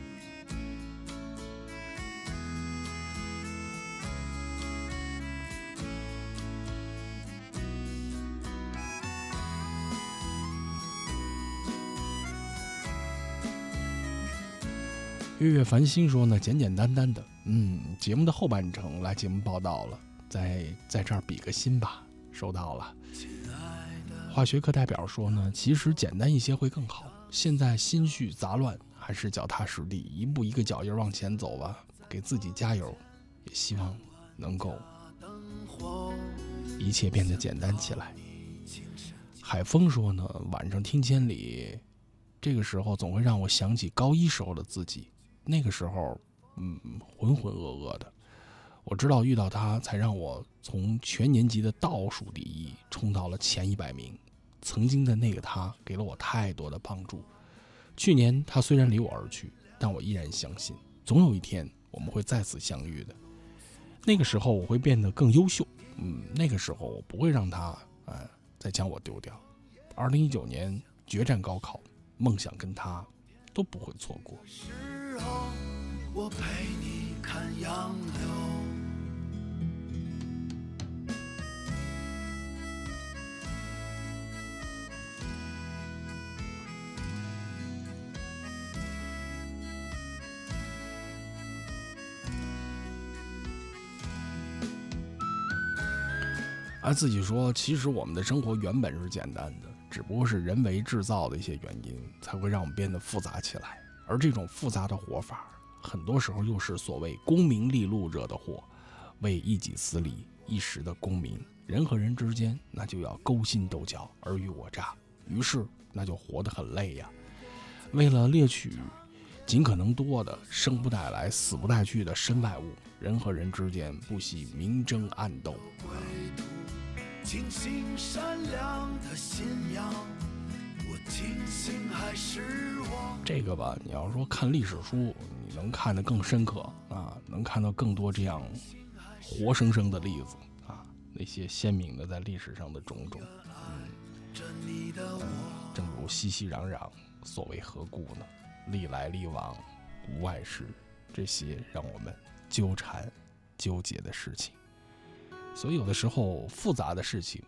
月月繁星说呢，简简单单的，嗯，节目的后半程来节目报道了，在在这儿比个心吧，收到了。化学课代表说呢，其实简单一些会更好。现在心绪杂乱，还是脚踏实地，一步一个脚印往前走吧，给自己加油。也希望能够一切变得简单起来。海风说呢，晚上听千里，这个时候总会让我想起高一时候的自己。那个时候，嗯，浑浑噩噩的。我知道遇到他，才让我从全年级的倒数第一冲到了前一百名。曾经的那个他给了我太多的帮助。去年他虽然离我而去，但我依然相信，总有一天我们会再次相遇的。那个时候我会变得更优秀。嗯，那个时候我不会让他，呃，再将我丢掉。二零一九年决战高考，梦想跟他都不会错过。我陪你看杨柳而自己说其实我们的生活原本是简单的只不过是人为制造的一些原因才会让我们变得复杂起来。而这种复杂的活法，很多时候又是所谓功名利禄惹的祸，为一己私利、一时的功名，人和人之间那就要勾心斗角、尔虞我诈，于是那就活得很累呀。为了猎取尽可能多的生不带来、死不带去的身外物，人和人之间不惜明争暗斗。清醒善良的信仰，这个吧，你要说看历史书，你能看得更深刻啊，能看到更多这样活生生的例子啊，那些鲜明的在历史上的种种。正如熙熙攘攘，所谓何故呢？历来历往，无外是这些让我们纠缠、纠结的事情。所以，有的时候复杂的事情，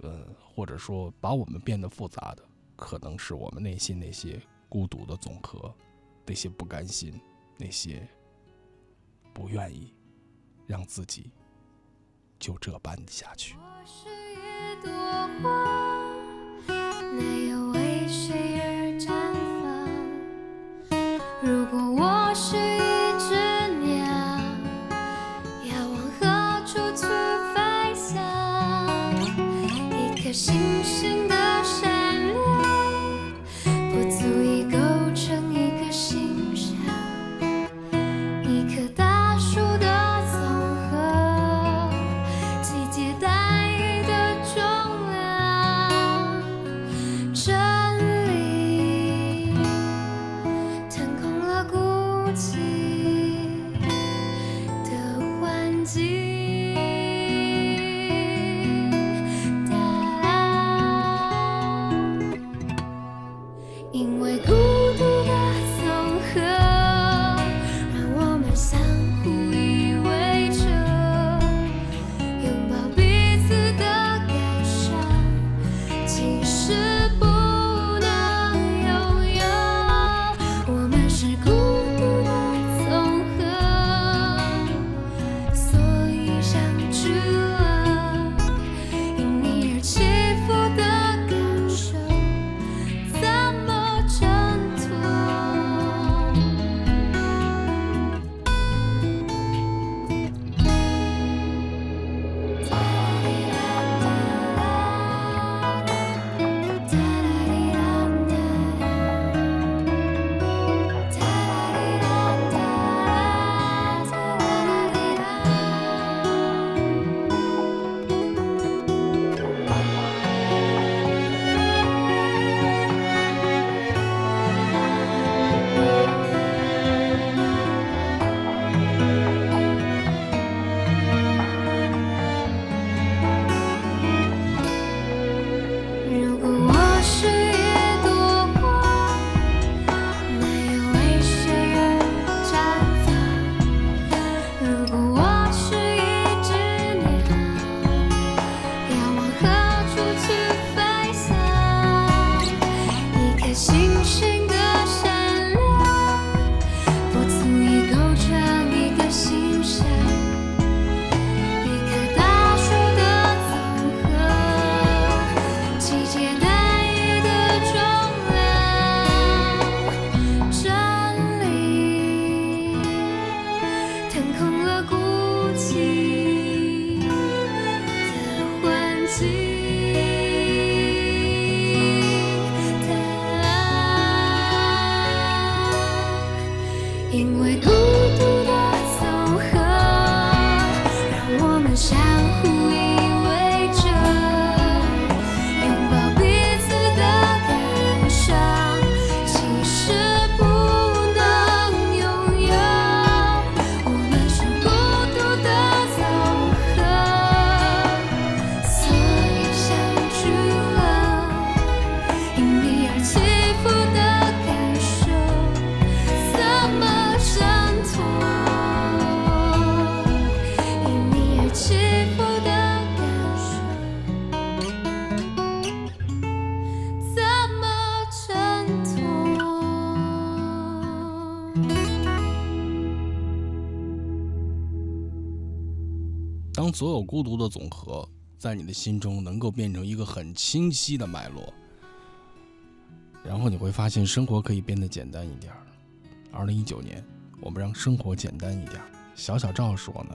呃，或者说把我们变得复杂的，可能是我们内心那些孤独的总和，那些不甘心，那些不愿意让自己就这般下去。没有孤独的总和在你的心中能够变成一个很清晰的脉络，然后你会发现生活可以变得简单一点。二零一九年，我们让生活简单一点。小小赵说呢，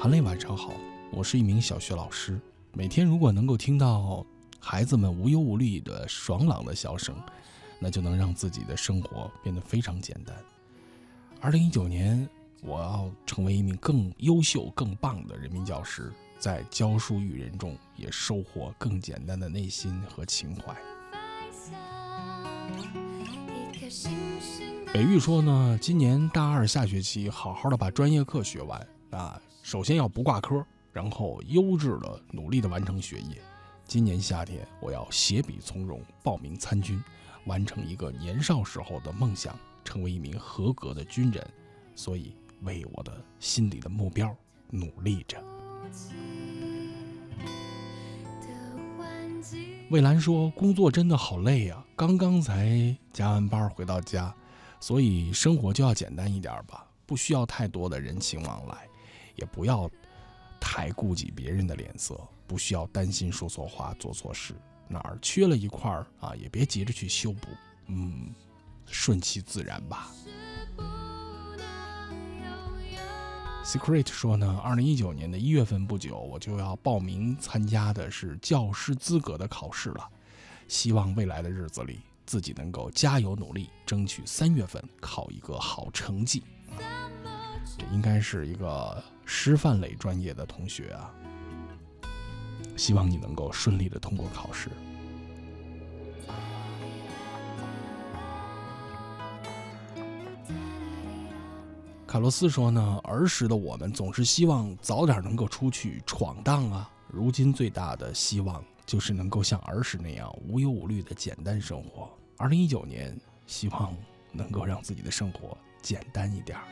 韩磊晚上好，我是一名小学老师，每天如果能够听到孩子们无忧无虑的爽朗的笑声，那就能让自己的生活变得非常简单。二零一九年，我要成为一名更优秀、更棒的人民教师。在教书育人中，也收获更简单的内心和情怀。北玉说呢，今年大二下学期，好好的把专业课学完啊，首先要不挂科，然后优质的努力的完成学业。今年夏天，我要携笔从戎，报名参军，完成一个年少时候的梦想，成为一名合格的军人。所以，为我的心里的目标努力着。魏兰说：“工作真的好累呀，刚刚才加完班回到家，所以生活就要简单一点吧，不需要太多的人情往来，也不要太顾及别人的脸色，不需要担心说错话、做错事，哪儿缺了一块儿啊，也别急着去修补，嗯，顺其自然吧。” Secret 说呢，二零一九年的一月份不久，我就要报名参加的是教师资格的考试了。希望未来的日子里，自己能够加油努力，争取三月份考一个好成绩。这应该是一个师范类专业的同学啊，希望你能够顺利的通过考试。卡洛斯说呢，儿时的我们总是希望早点能够出去闯荡啊。如今最大的希望就是能够像儿时那样无忧无虑的简单生活。二零一九年，希望能够让自己的生活简单一点儿。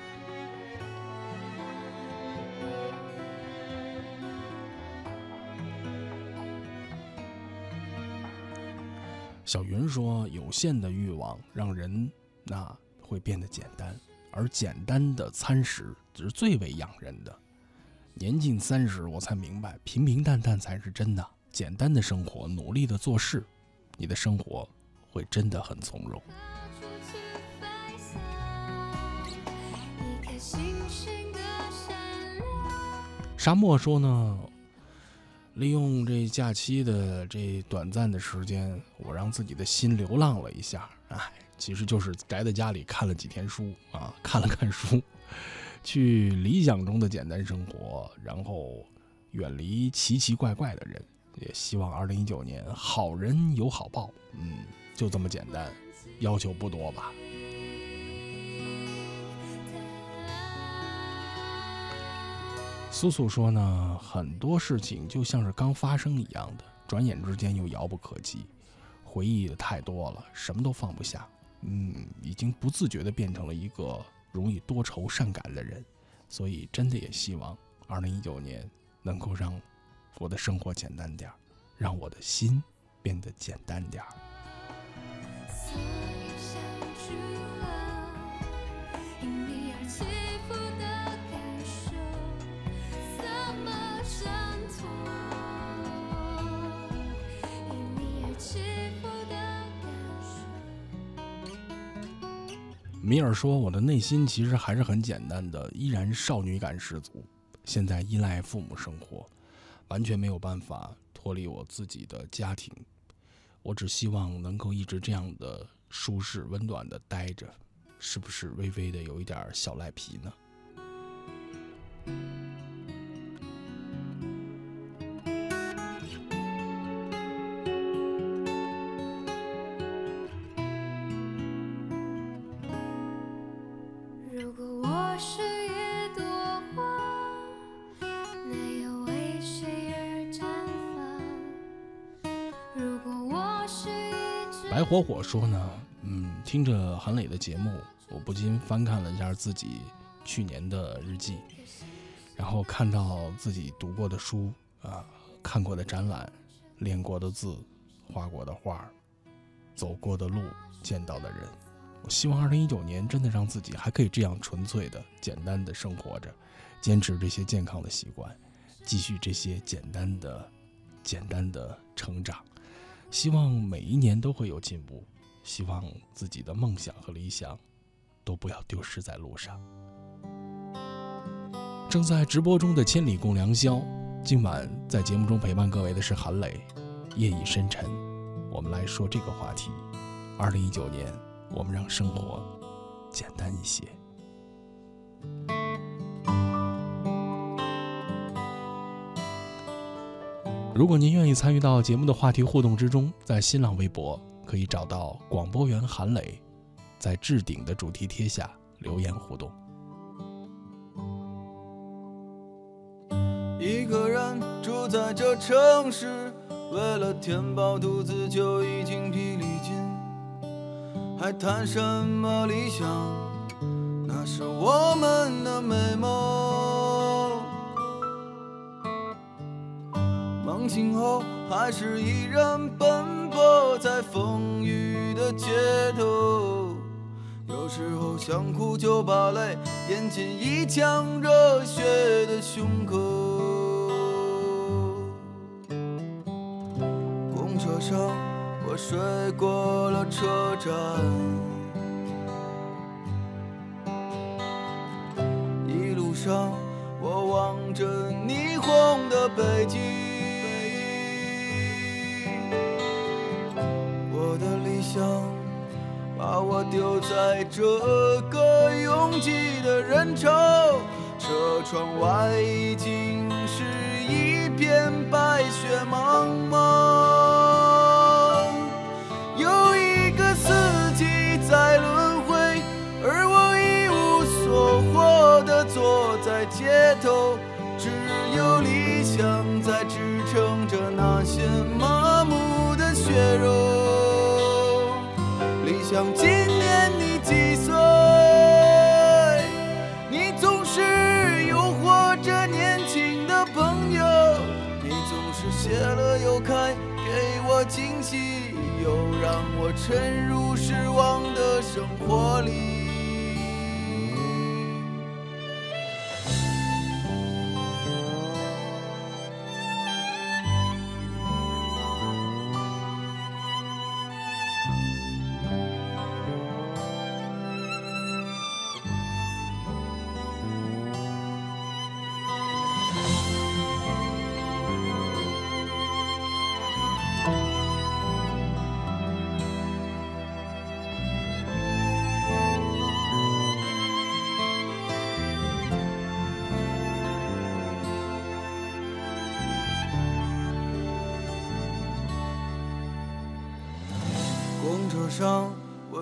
小云说，有限的欲望让人那会变得简单。而简单的餐食是最为养人的。年近三十，我才明白，平平淡淡才是真的。简单的生活，努力的做事，你的生活会真的很从容。沙漠说呢，利用这假期的这短暂的时间，我让自己的心流浪了一下。哎。其实就是宅在家里看了几天书啊，看了看书，去理想中的简单生活，然后远离奇奇怪怪的人。也希望二零一九年好人有好报，嗯，就这么简单，要求不多吧。苏苏说呢，很多事情就像是刚发生一样的，转眼之间又遥不可及，回忆的太多了，什么都放不下。嗯，已经不自觉地变成了一个容易多愁善感的人，所以真的也希望二零一九年能够让我的生活简单点儿，让我的心变得简单点儿。米尔说：“我的内心其实还是很简单的，依然少女感十足。现在依赖父母生活，完全没有办法脱离我自己的家庭。我只希望能够一直这样的舒适温暖的待着，是不是微微的有一点小赖皮呢？”火火说呢，嗯，听着韩磊的节目，我不禁翻看了一下自己去年的日记，然后看到自己读过的书啊，看过的展览，练过的字，画过的画，走过的路，见到的人。我希望二零一九年真的让自己还可以这样纯粹的、简单的生活着，坚持这些健康的习惯，继续这些简单的简单的成长。希望每一年都会有进步，希望自己的梦想和理想都不要丢失在路上。正在直播中的《千里共良宵》，今晚在节目中陪伴各位的是韩磊。夜已深沉，我们来说这个话题。二零一九年，我们让生活简单一些。如果您愿意参与到节目的话题互动之中，在新浪微博可以找到广播员韩磊，在置顶的主题贴下留言互动。一个人住在这城市，为了填饱肚子就已经疲力尽，还谈什么理想？那是我们的美梦。梦醒后，还是依然奔波在风雨的街头。有时候想哭就把泪咽进一腔热血的胸口。公车上，我睡过了车站，一路上我望着霓虹的北京。想把我丢在这个拥挤的人潮，车窗外已经是一片白雪茫茫。惊喜，又让我沉入失望的生活里。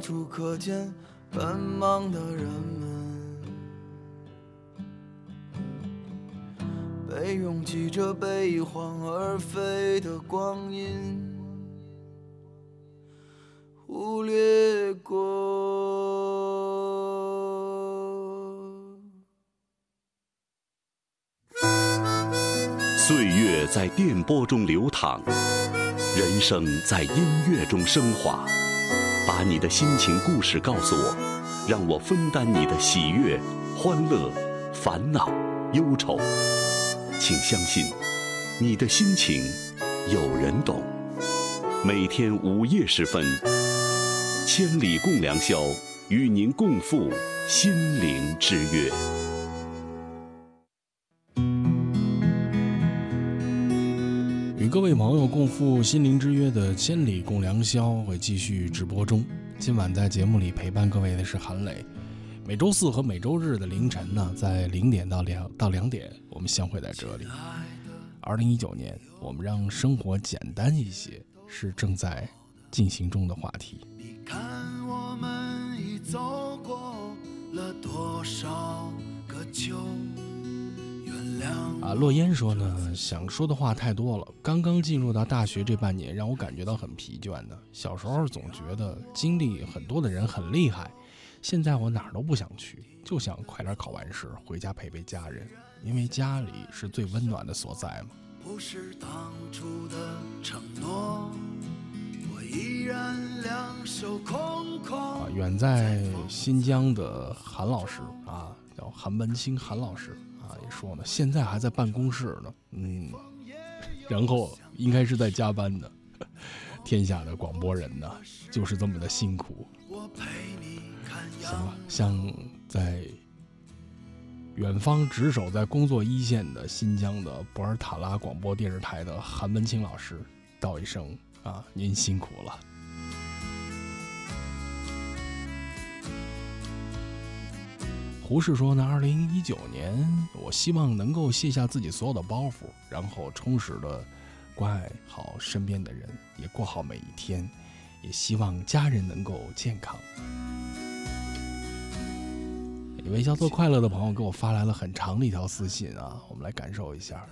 处可见奔忙的人们被拥挤着悲欢而飞的光阴忽略过岁月在电波中流淌人生在音乐中升华。把你的心情故事告诉我，让我分担你的喜悦、欢乐、烦恼、忧愁。请相信，你的心情有人懂。每天午夜时分，千里共良宵，与您共赴心灵之约。各位朋友共赴心灵之约的千里共良宵会继续直播中。今晚在节目里陪伴各位的是韩磊。每周四和每周日的凌晨呢，在零点到两到两点，我们相会在这里。二零一九年，我们让生活简单一些，是正在进行中的话题。你看我们已走过了多少个秋，啊，洛烟说呢，想说的话太多了。刚刚进入到大学这半年，让我感觉到很疲倦的。小时候总觉得经历很多的人很厉害，现在我哪儿都不想去，就想快点考完试回家陪陪家人，因为家里是最温暖的所在嘛。不是当初的承诺，我依然两手空空。啊，远在新疆的韩老师啊，叫韩文清韩老师啊，也说呢，现在还在办公室呢，嗯，然后应该是在加班的。天下的广播人呢，就是这么的辛苦。行吧，像在远方值守在工作一线的新疆的博尔塔拉广播电视台的韩文清老师，道一声啊，您辛苦了。胡适说呢，二零一九年，我希望能够卸下自己所有的包袱，然后充实的关爱好身边的人，也过好每一天，也希望家人能够健康。一位叫做快乐的朋友给我发来了很长的一条私信啊，我们来感受一下。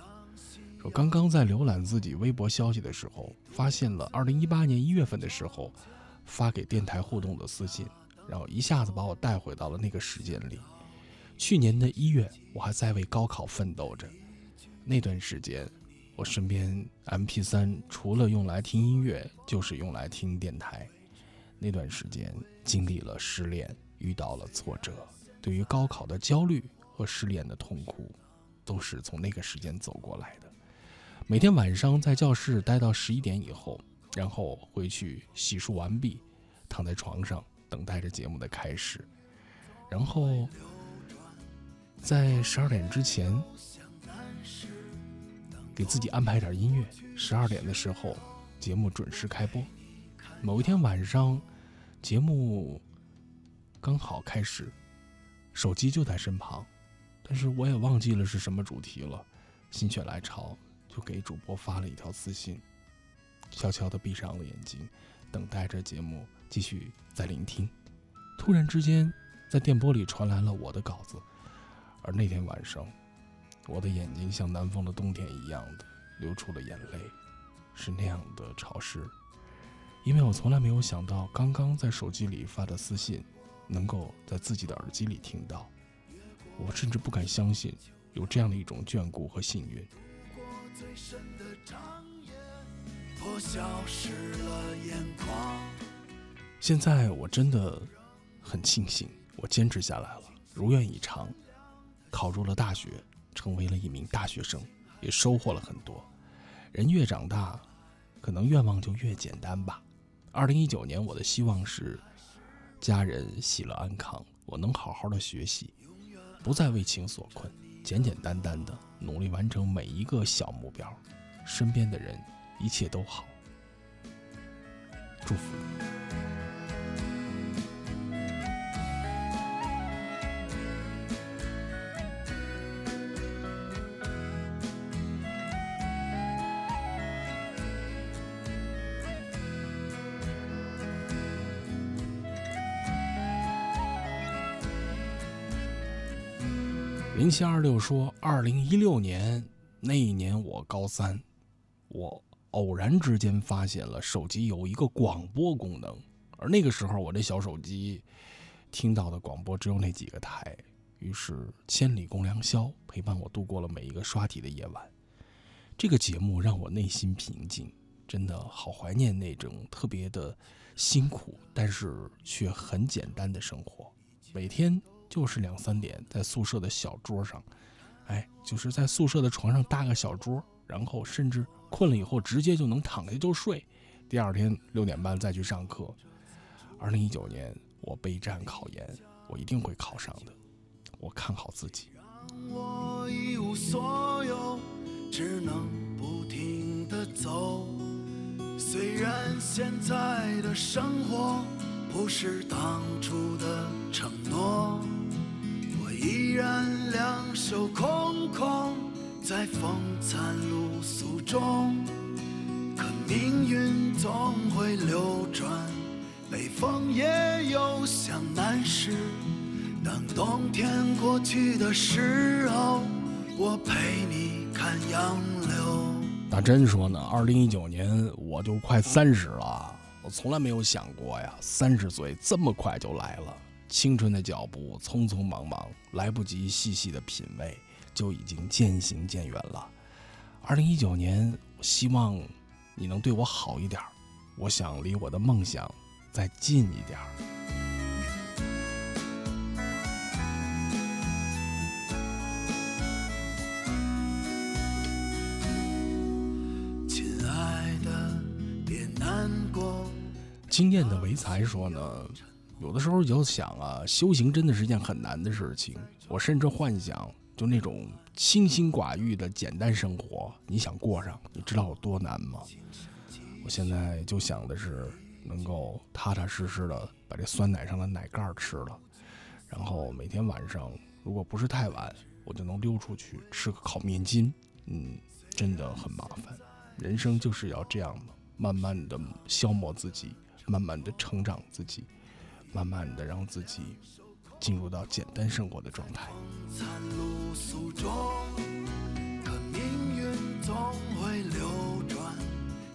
说刚刚在浏览自己微博消息的时候，发现了二零一八年一月份的时候发给电台互动的私信，然后一下子把我带回到了那个时间里。去年的一月，我还在为高考奋斗着，那段时间，我身边 MP 三除了用来听音乐，就是用来听电台。那段时间经历了失恋，遇到了挫折。对于高考的焦虑和失恋的痛苦，都是从那个时间走过来的。每天晚上在教室待到十一点以后，然后回去洗漱完毕，躺在床上等待着节目的开始，然后在十二点之前给自己安排点音乐。十二点的时候，节目准时开播。某一天晚上，节目刚好开始。手机就在身旁，但是我也忘记了是什么主题了。心血来潮，就给主播发了一条私信，悄悄地闭上了眼睛，等待着节目继续在聆听。突然之间，在电波里传来了我的稿子，而那天晚上，我的眼睛像南方的冬天一样的流出了眼泪，是那样的潮湿，因为我从来没有想到，刚刚在手机里发的私信。能够在自己的耳机里听到，我甚至不敢相信有这样的一种眷顾和幸运。现在我真的很庆幸，我坚持下来了，如愿以偿，考入了大学，成为了一名大学生，也收获了很多。人越长大，可能愿望就越简单吧。二零一九年，我的希望是。家人喜乐安康，我能好好的学习，不再为情所困，简简单单的努力完成每一个小目标，身边的人一切都好，祝福你。零七二六说，二零一六年那一年我高三，我偶然之间发现了手机有一个广播功能，而那个时候我这小手机听到的广播只有那几个台，于是《千里共良宵》陪伴我度过了每一个刷题的夜晚。这个节目让我内心平静，真的好怀念那种特别的辛苦，但是却很简单的生活。每天就是两三点，在宿舍的小桌上，哎，就是在宿舍的床上搭个小桌，然后甚至困了以后直接就能躺下就睡。第二天六点半再去上课。二零一九年我备战考研，我一定会考上的，我看好自己。我一无所有，只能不停地走。虽然现在的生活不是当初的承诺，依然两手空空，在风餐露宿中。可命运总会流转，北风也有向南时。当冬天过去的时候，我陪你看杨柳。大真说呢，二零一九年我就快三十了，我从来没有想过呀，三十岁这么快就来了。青春的脚步匆匆忙忙，来不及细细的品味，就已经渐行渐远了。二零一九年，我希望你能对我好一点，我想离我的梦想再近一点。亲爱的，别难过。经验的唯才说呢，有的时候就想啊，修行真的是件很难的事情。我甚至幻想，就那种清心寡欲的简单生活，你想过上，你知道有多难吗？我现在就想的是，能够踏踏实实的把这酸奶上的奶盖吃了，然后每天晚上，如果不是太晚，我就能溜出去吃个烤面筋。嗯，真的很麻烦。人生就是要这样的，慢慢的消磨自己，慢慢的成长自己，慢慢的让自己进入到简单生活的状态。餐露宿中，可命运总会流转，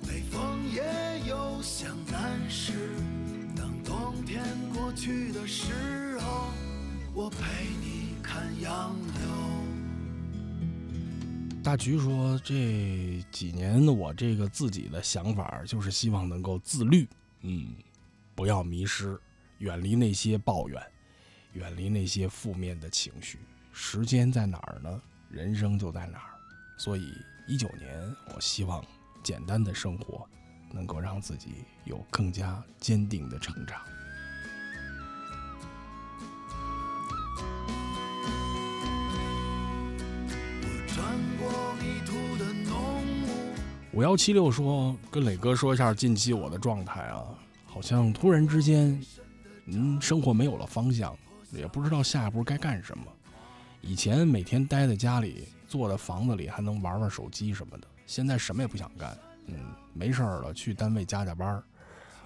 北风也有向南时。当冬天过去的时候，我陪你看杨柳。大菊说：“这几年我这个自己的想法就是希望能够自律，嗯，不要迷失，远离那些抱怨，远离那些负面的情绪。时间在哪儿呢？人生就在哪儿。所以，一九年我希望简单的生活能够让自己有更加坚定的成长。”穿过迷途的浓雾。五幺七六说：“跟磊哥说一下近期我的状态啊，好像突然之间，嗯，生活没有了方向，也不知道下一步该干什么。以前每天待在家里，坐在房子里还能玩玩手机什么的，现在什么也不想干。嗯，没事儿了去单位加加班，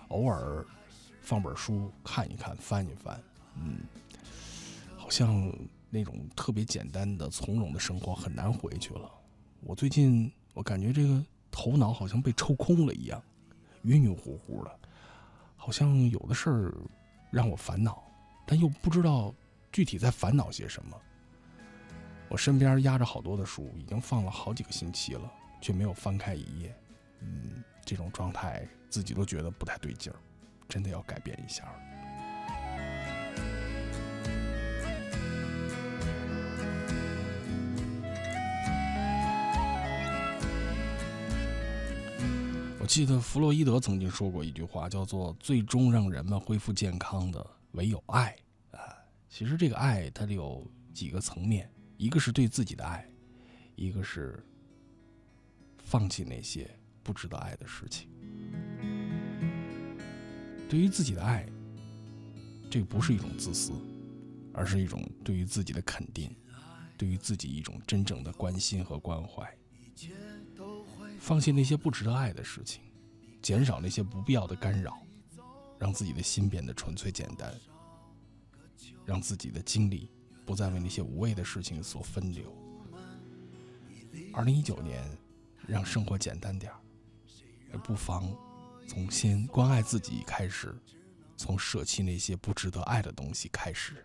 偶尔放本书看一看，翻一翻。嗯，好像那种特别简单的、从容的生活很难回去了。我最近我感觉这个。”头脑好像被抽空了一样，晕晕乎乎的，好像有的事儿让我烦恼，但又不知道具体在烦恼些什么。我身边压着好多的书，已经放了好几个星期了，却没有翻开一页。嗯，这种状态自己都觉得不太对劲儿，真的要改变一下了。记得弗洛伊德曾经说过一句话，叫做“最终让人们恢复健康的唯有爱”。啊，其实这个爱它有几个层面，一个是对自己的爱，一个是放弃那些不值得爱的事情。对于自己的爱，这不是一种自私，而是一种对于自己的肯定，对于自己一种真正的关心和关怀。放弃那些不值得爱的事情，减少那些不必要的干扰，让自己的心变得纯粹简单，让自己的精力不再为那些无谓的事情所分流。二零一九年，让生活简单点儿，不妨从先关爱自己开始，从舍弃那些不值得爱的东西开始。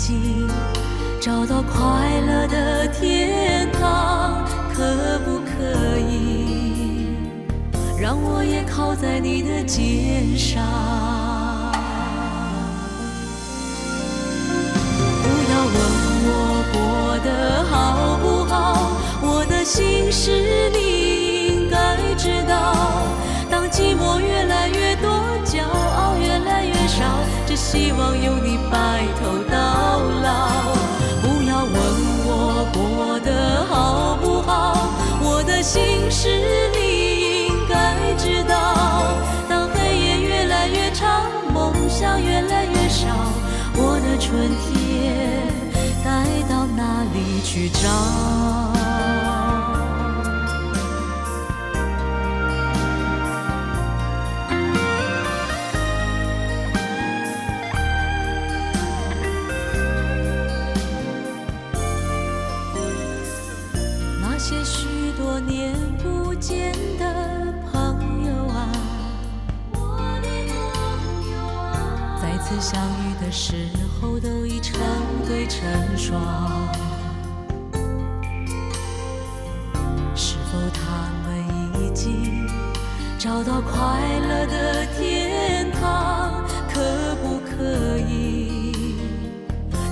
已经找到快乐的天堂？可不可以让我也靠在你的肩上？不要问我过得好不好，我的心事你应该知道。当寂寞越来越多，骄傲越来越少，只希望有你是你应该知道。当黑夜越来越长，梦想越来越少，我的春天该到哪里去找？时候都已成对成双。是否他们已经找到快乐的天堂？可不可以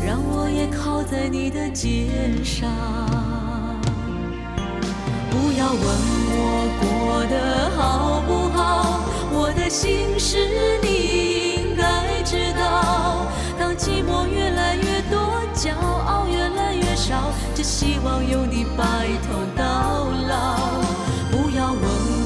让我也靠在你的肩上？不要问我过得好不好，我的心事你应该知道。我越来越多，骄傲越来越少，只希望有你白头到老。不要问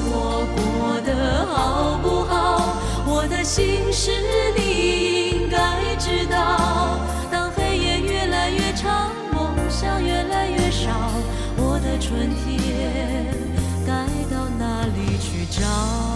我过得好不好，我的心事你应该知道。当黑夜越来越长，梦想越来越少，我的春天该到哪里去找？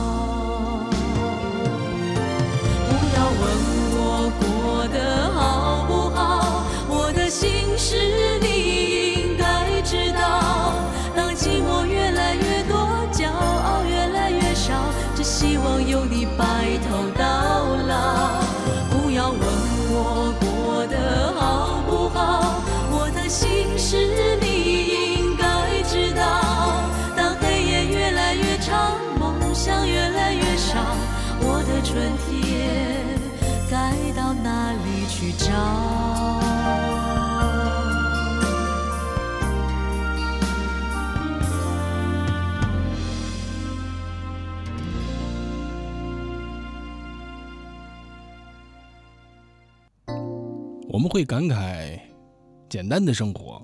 我们会感慨简单的生活，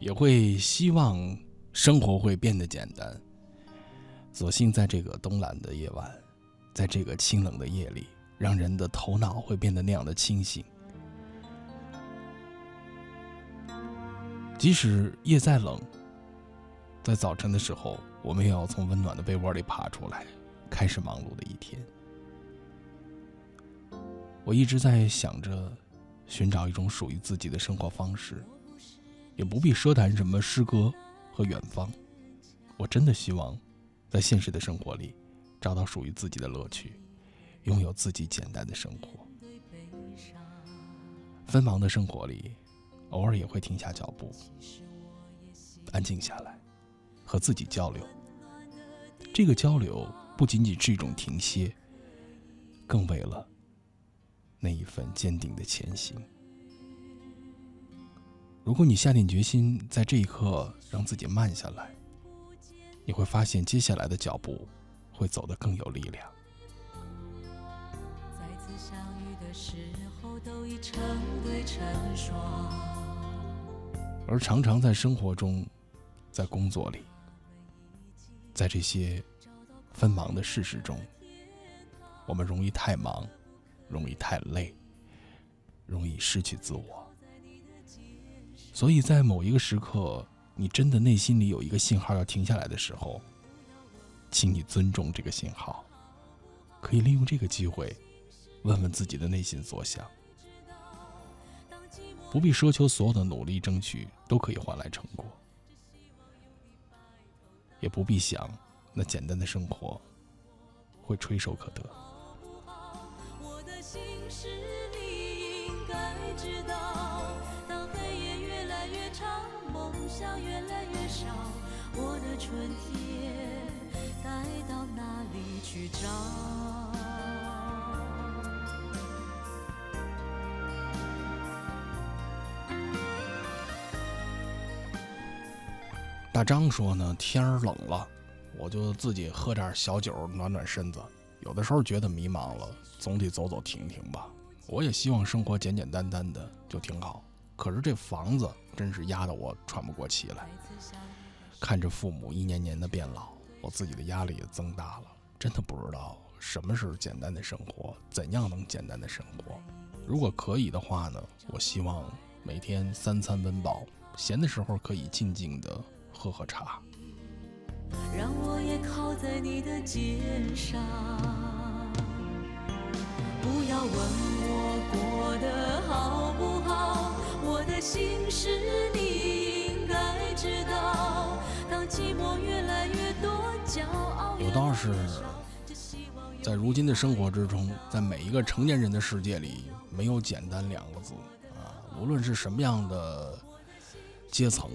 也会希望生活会变得简单。所幸在这个冬懒的夜晚，在这个清冷的夜里，让人的头脑会变得那样的清醒。即使夜再冷，在早晨的时候，我们也要从温暖的被窝里爬出来，开始忙碌的一天。我一直在想着寻找一种属于自己的生活方式，也不必奢谈什么诗歌和远方。我真的希望在现实的生活里找到属于自己的乐趣，拥有自己简单的生活。纷忙的生活里，偶尔也会停下脚步，安静下来，和自己交流。这个交流不仅仅是一种停歇，更为了那一份坚定的前行。如果你下定决心在这一刻让自己慢下来，你会发现接下来的脚步会走得更有力量。再次相遇的时候，都已成对成双。而常常在生活中，在工作里，在这些纷忙的事实中，我们容易太忙，容易太累，容易失去自我。所以在某一个时刻，你真的内心里有一个信号要停下来的时候，请你尊重这个信号，可以利用这个机会，问问自己的内心所想。不必奢求所有的努力争取都可以换来成果，也不必想那简单的生活会垂手可得。知道，当黑夜越来越长，梦想越来越少，我的春天该到哪里去找？大张说呢，天儿冷了，我就自己喝点小酒暖暖身子。有的时候觉得迷茫了，总得走走停停吧。我也希望生活简简单单的就挺好。可是这房子真是压得我喘不过气来。看着父母一年年的变老，我自己的压力也增大了。真的不知道什么是简单的生活，怎样能简单的生活？如果可以的话呢，我希望每天三餐温饱，闲的时候可以静静的。喝喝茶，让我也靠在你的肩上。不要问我过得好不好，我的心事你应该知道。当寂寞越来越多，骄傲有倒是，在如今的生活之中，在每一个成年人的世界里，没有简单两个字啊。无论是什么样的阶层。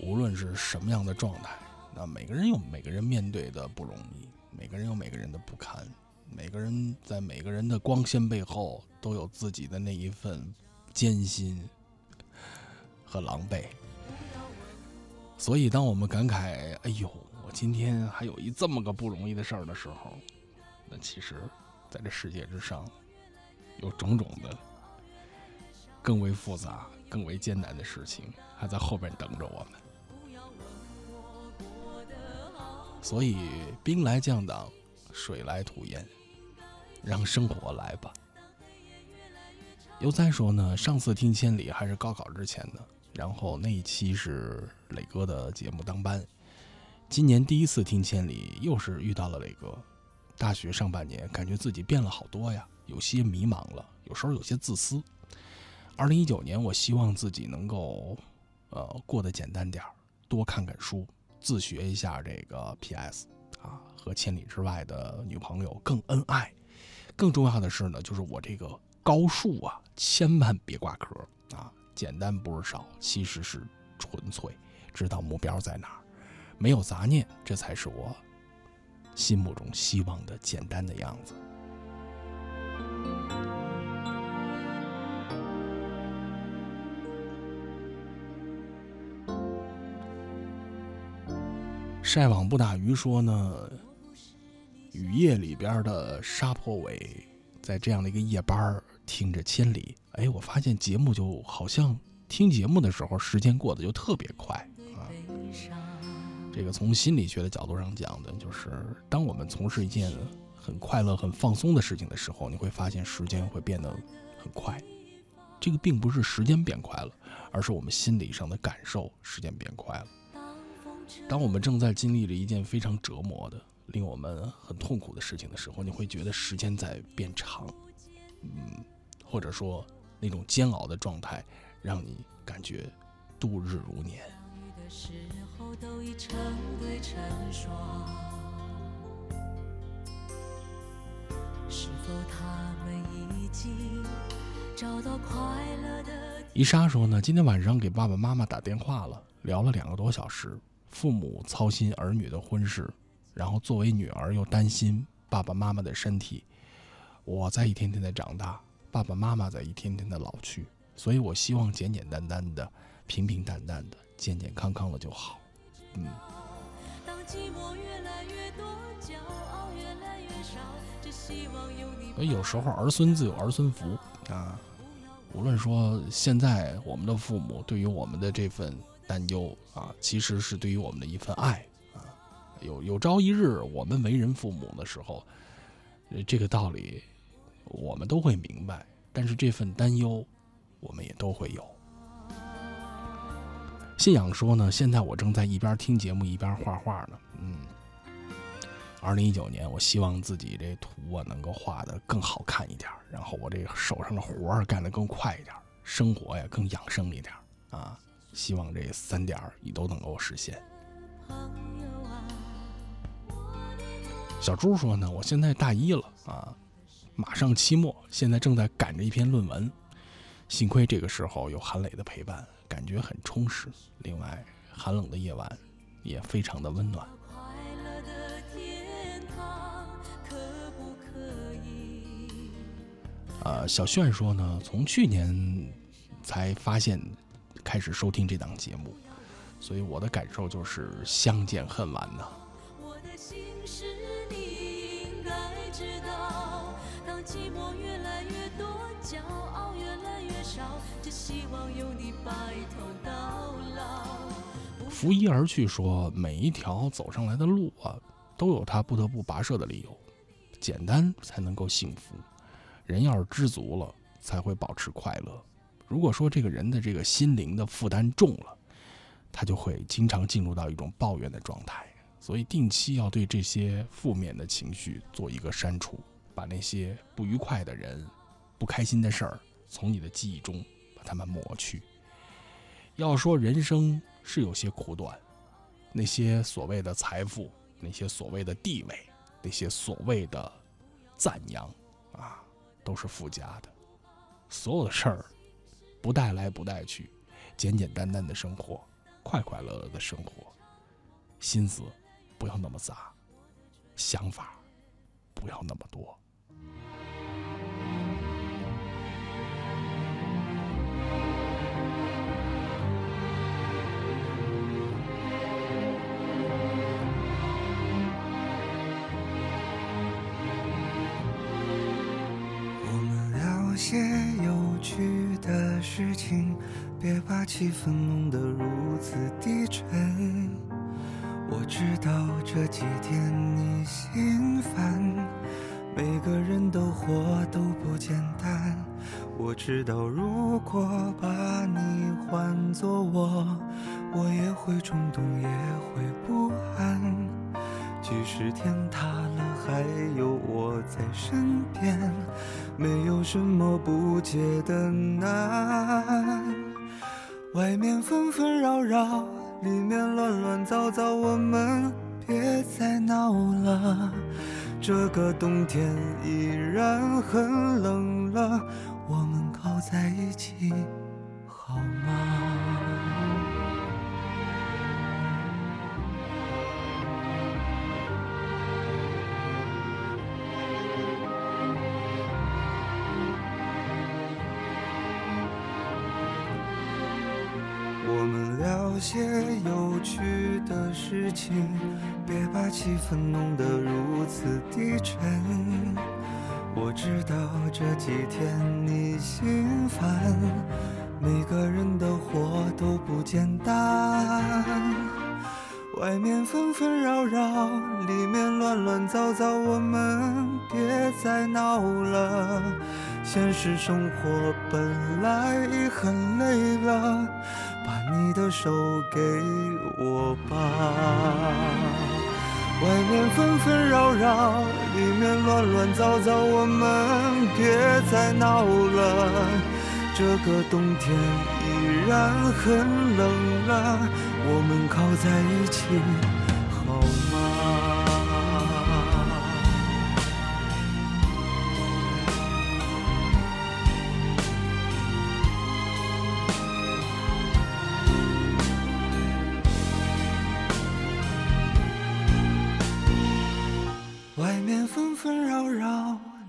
无论是什么样的状态，那每个人有每个人面对的不容易，每个人有每个人的不堪，每个人在每个人的光鲜背后都有自己的那一份艰辛和狼狈。所以，当我们感慨“哎呦，我今天还有一这么个不容易的事儿”的时候，那其实，在这世界之上，有种种的更为复杂、更为艰难的事情还在后边等着我们。所以兵来将挡，水来土掩，让生活来吧。又再说呢，上次听千里还是高考之前呢，然后那一期是磊哥的节目当班。今年第一次听千里，又是遇到了磊哥。大学上半年，感觉自己变了好多呀，有些迷茫了，有时候有些自私。二零一九年，我希望自己能够，呃，过得简单点儿，多看看书。自学一下这个 PS 啊，和千里之外的女朋友更恩爱。更重要的是呢，就是我这个高数啊，千万别挂科啊！简单不是少，其实是纯粹，知道目标在哪儿，没有杂念，这才是我心目中希望的简单的样子。晒网不打鱼说呢，雨夜里边的沙坡尾，在这样的一个夜班听着千里，哎，我发现节目就好像听节目的时候，时间过得就特别快啊。这个从心理学的角度上讲的，就是当我们从事一件很快乐、很放松的事情的时候，你会发现时间会变得很快。这个并不是时间变快了，而是我们心理上的感受，时间变快了。当我们正在经历着一件非常折磨的、令我们很痛苦的事情的时候，你会觉得时间在变长。嗯，或者说那种煎熬的状态，让你感觉度日如年。伊莎说呢，今天晚上给爸爸妈妈打电话了，聊了两个多小时。父母操心儿女的婚事，然后作为女儿又担心爸爸妈妈的身体。我在一天天的长大，爸爸妈妈在一天天的老去，所以我希望简简单单的、平平淡淡的、健健康康的就好。嗯。当寂寞越来越多，骄傲越来越少，只希望有你。所以有时候儿孙自有儿孙福啊。无论说现在我们的父母对于我们的这份担忧啊，其实是对于我们的一份爱啊。有有朝一日我们为人父母的时候，这个道理我们都会明白。但是这份担忧，我们也都会有。信仰说呢，现在我正在一边听节目一边画画呢。嗯，二零一九年，我希望自己这图啊能够画得更好看一点，然后我这个手上的活儿干得更快一点，生活呀更养生一点啊。希望这三点也都能够实现。朋友小猪说呢，我现在大一了啊，马上期末，现在正在赶着一篇论文，幸亏这个时候有韩磊的陪伴。感觉很充实。另外，寒冷的夜晚也非常的温暖。呃，小炫说呢，从去年才发现开始收听这档节目，所以我的感受就是相见恨晚呢。寂寞越来越多，骄傲越来越少，只希望有你白头到老。拂衣而去说，每一条走上来的路啊，都有他不得不跋涉的理由。简单才能够幸福，人要是知足了，才会保持快乐。如果说这个人的这个心灵的负担重了，他就会经常进入到一种抱怨的状态。所以定期要对这些负面的情绪做一个删除，把那些不愉快的人、不开心的事儿从你的记忆中把它们抹去。要说人生是有些苦短，那些所谓的财富，那些所谓的地位，那些所谓的赞扬啊，都是附加的。所有的事儿不带来不带去，简简单单的生活，快快乐乐的生活，心思。不要那么杂，想法不要那么多。有趣的事情，别把气氛弄得如此低沉。我知道这几天你心烦，每个人都活都不简单。我知道如果把你换作我，我也会冲动，也会不安。即使天塌了，还有我在身边，没有什么不解的难。外面纷纷扰扰。里面乱乱糟糟，我们别再闹了。这个冬天依然很冷了，我们靠在一起好吗？去的事情，别把气氛弄得如此低沉。我知道这几天你心烦，每个人的活都不简单。外面纷纷扰扰，里面乱乱糟糟，我们别再闹了。现实生活本来已很累了。把你的手给我吧，外面纷纷扰扰，里面乱乱糟糟，我们别再闹了。这个冬天依然很冷了，我们靠在一起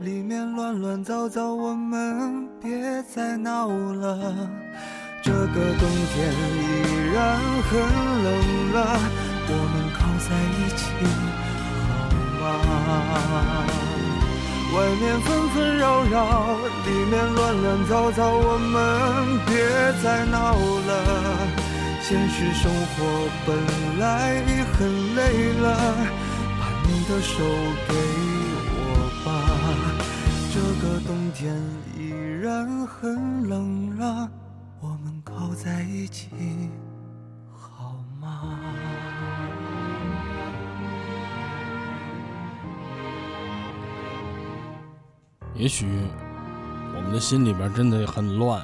里面乱乱糟糟，我们别再闹了。这个冬天依然很冷了，我们靠在一起好吗？外面纷纷扰扰，里面乱乱糟糟，我们别再闹了。现实生活本来很累了。把你的手给我，天依然很冷了，我们靠在一起好吗？也许我们的心里边真的很乱，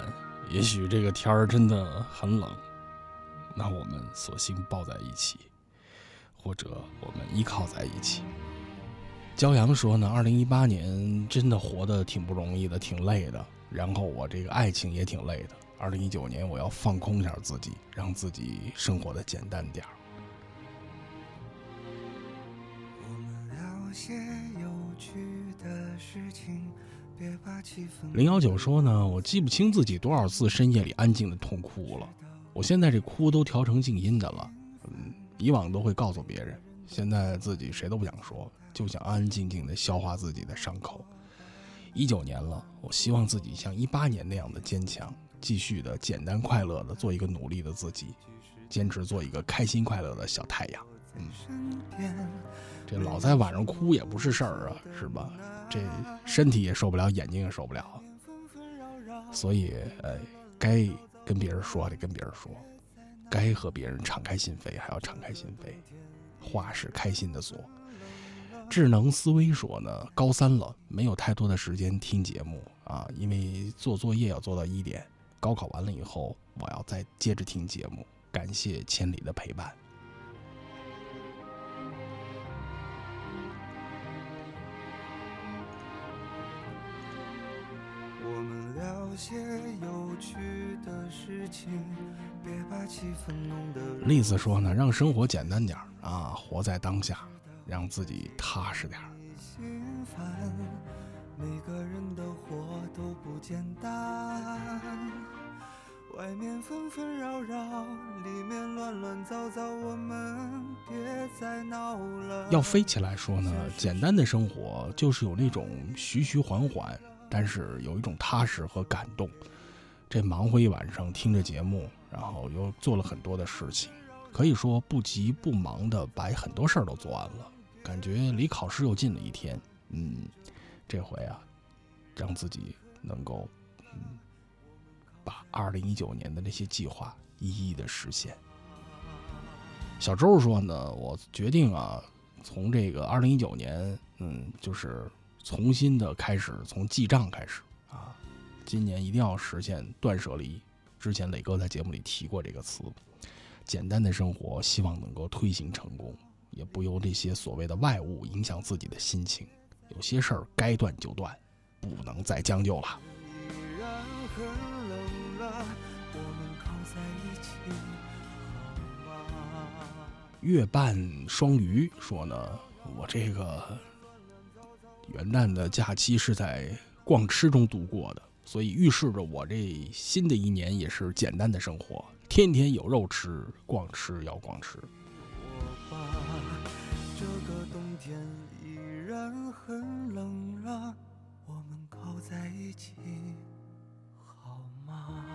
也许这个天儿真的很冷，那我们索性抱在一起。或者我们依靠在一起。骄阳说呢，二零一八年真的活得挺不容易的，挺累的。然后我这个爱情也挺累的。二零一九年我要放空一下自己，让自己生活的简单点儿。零幺九说呢，我记不清自己多少次深夜里安静的痛哭了。我现在这哭都调成静音的了。嗯。以往都会告诉别人，现在自己谁都不想说，就想安安静静的消化自己的伤口。一九年了，我希望自己像一八年那样的坚强，继续的简单快乐的做一个努力的自己，坚持做一个开心快乐的小太阳。嗯，这老在晚上哭也不是事儿啊，是吧？这身体也受不了，眼睛也受不了。所以，呃，该跟别人说还得跟别人说。该和别人敞开心扉，还要敞开心扉。话是开心的说。智能思维说呢，高三了，没有太多的时间听节目啊，因为做作业要做到一点。高考完了以后，我要再接着听节目。感谢千里的陪伴。我们聊些有趣的事情。别把气氛弄得栗子说呢，让生活简单点啊，活在当下，让自己踏实点每个人的活都不简单，外面纷纷扰扰，里面乱乱糟糟，我们别再闹了。要飞起来说呢，简单的生活就是有那种徐徐缓缓，但是有一种踏实和感动。这忙活一晚上，听着节目。然后又做了很多的事情，可以说不急不忙的把很多事儿都做完了，感觉离考试又近了一天。嗯，这回啊，让自己能够嗯把二零一九年的那些计划一一的实现。小周说呢，我决定啊，从这个二零一九年，嗯，就是重新的开始，从记账开始啊，今年一定要实现断舍离。之前磊哥在节目里提过这个词，简单的生活，希望能够推行成功，也不由这些所谓的外物影响自己的心情。有些事儿该断就断，不能再将就了。月半双鱼说呢，我这个元旦的假期是在逛吃中度过的。所以预示着我这新的一年也是简单的生活，天天有肉吃，逛吃要逛吃。这个冬天依然很冷了，我们靠在一起好吗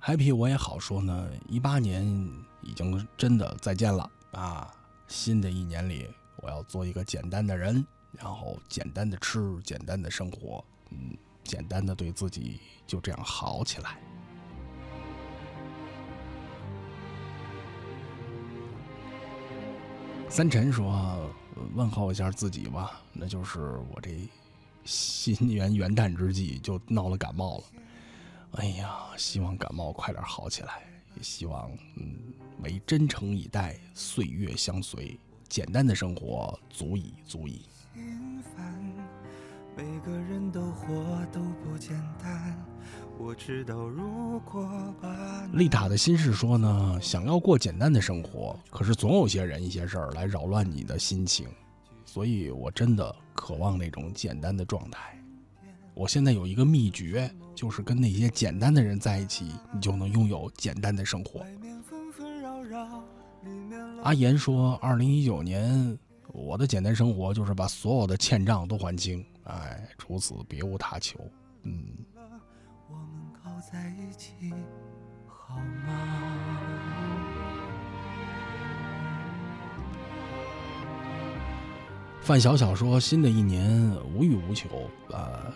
？Happy 我也好说呢，一八年已经真的再见了啊！新的一年里。我要做一个简单的人，然后简单的吃，简单的生活，嗯，简单的对自己就这样好起来。三晨说：“问候一下自己吧，那就是我这新年元旦之际就闹了感冒了。哎呀，希望感冒快点好起来，也希望嗯，为真诚以待，岁月相随，简单的生活足矣，足矣。”平凡，每个人都活都不简单。我知道，如果把丽塔的心事说呢，想要过简单的生活，可是总有些人、一些事儿来扰乱你的心情，所以我真的渴望那种简单的状态。我现在有一个秘诀，就是跟那些简单的人在一起，你就能拥有简单的生活。阿言说，二零一九年我的简单生活就是把所有的欠账都还清，哎，除此别无他求。嗯。在一起好吗？范小小说：“新的一年无欲无求，呃，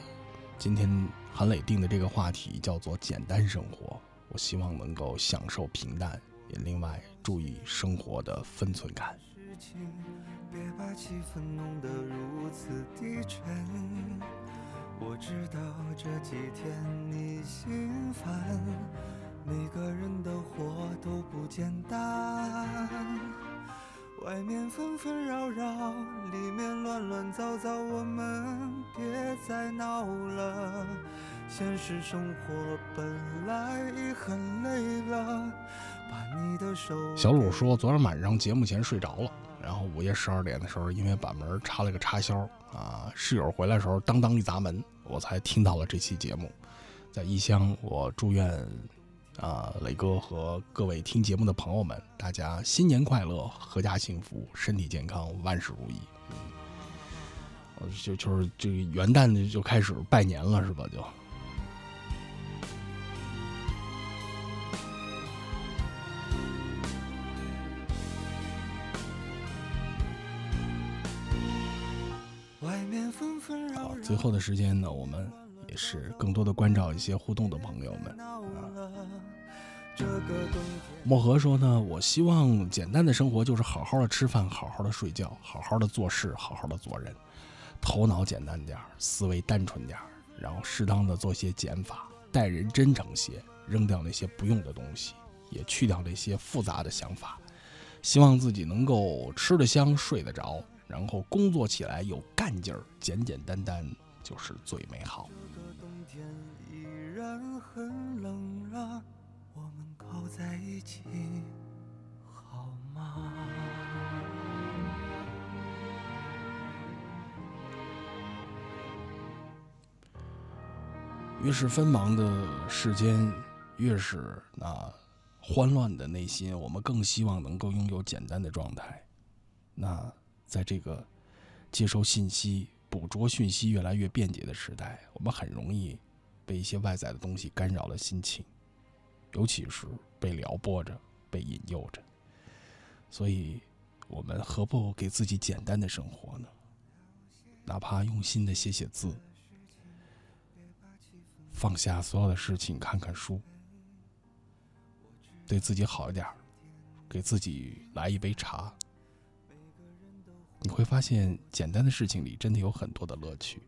今天韩磊定的这个话题叫做‘简单生活’，我希望能够享受平淡，也另外注意生活的分寸感。”别把气氛弄得如此低沉。我知道这几天你心烦，每个人的活都不简单。外面纷纷扰扰，里面乱乱糟糟，我们别再闹了。现实生活本来已很累了，把你的手。小鲁说，昨天晚上节目前睡着了。然后午夜十二点的时候，因为把门插了个插销啊，室友回来的时候当当一砸门，我才听到了这期节目。在异乡，我祝愿啊磊哥和各位听节目的朋友们，大家新年快乐，阖家幸福，身体健康，万事如意。嗯，就就是这个元旦就开始拜年了，是吧？就。好，最后的时间呢，我们也是更多的关照一些互动的朋友们。啊，漠河说呢，我希望简单的生活就是好好的吃饭，好好的睡觉，好好的做事，好好的做人，头脑简单点思维单纯点然后适当的做些减法，待人真诚些，扔掉那些不用的东西，也去掉那些复杂的想法。希望自己能够吃得香，睡得着。然后工作起来有干劲儿，简简单单就是最美好。这个冬天依然很冷了，我们靠在一起好吗？越是纷忙的世间，越是那欢乱的内心，我们更希望能够拥有简单的状态。那。在这个接收信息、捕捉讯息越来越便捷的时代，我们很容易被一些外在的东西干扰了心情，尤其是被撩拨着、被引诱着。所以，我们何不给自己简单的生活呢？哪怕用心的写写字，放下所有的事情，看看书，对自己好一点，给自己来一杯茶。你会发现，简单的事情里真的有很多的乐趣。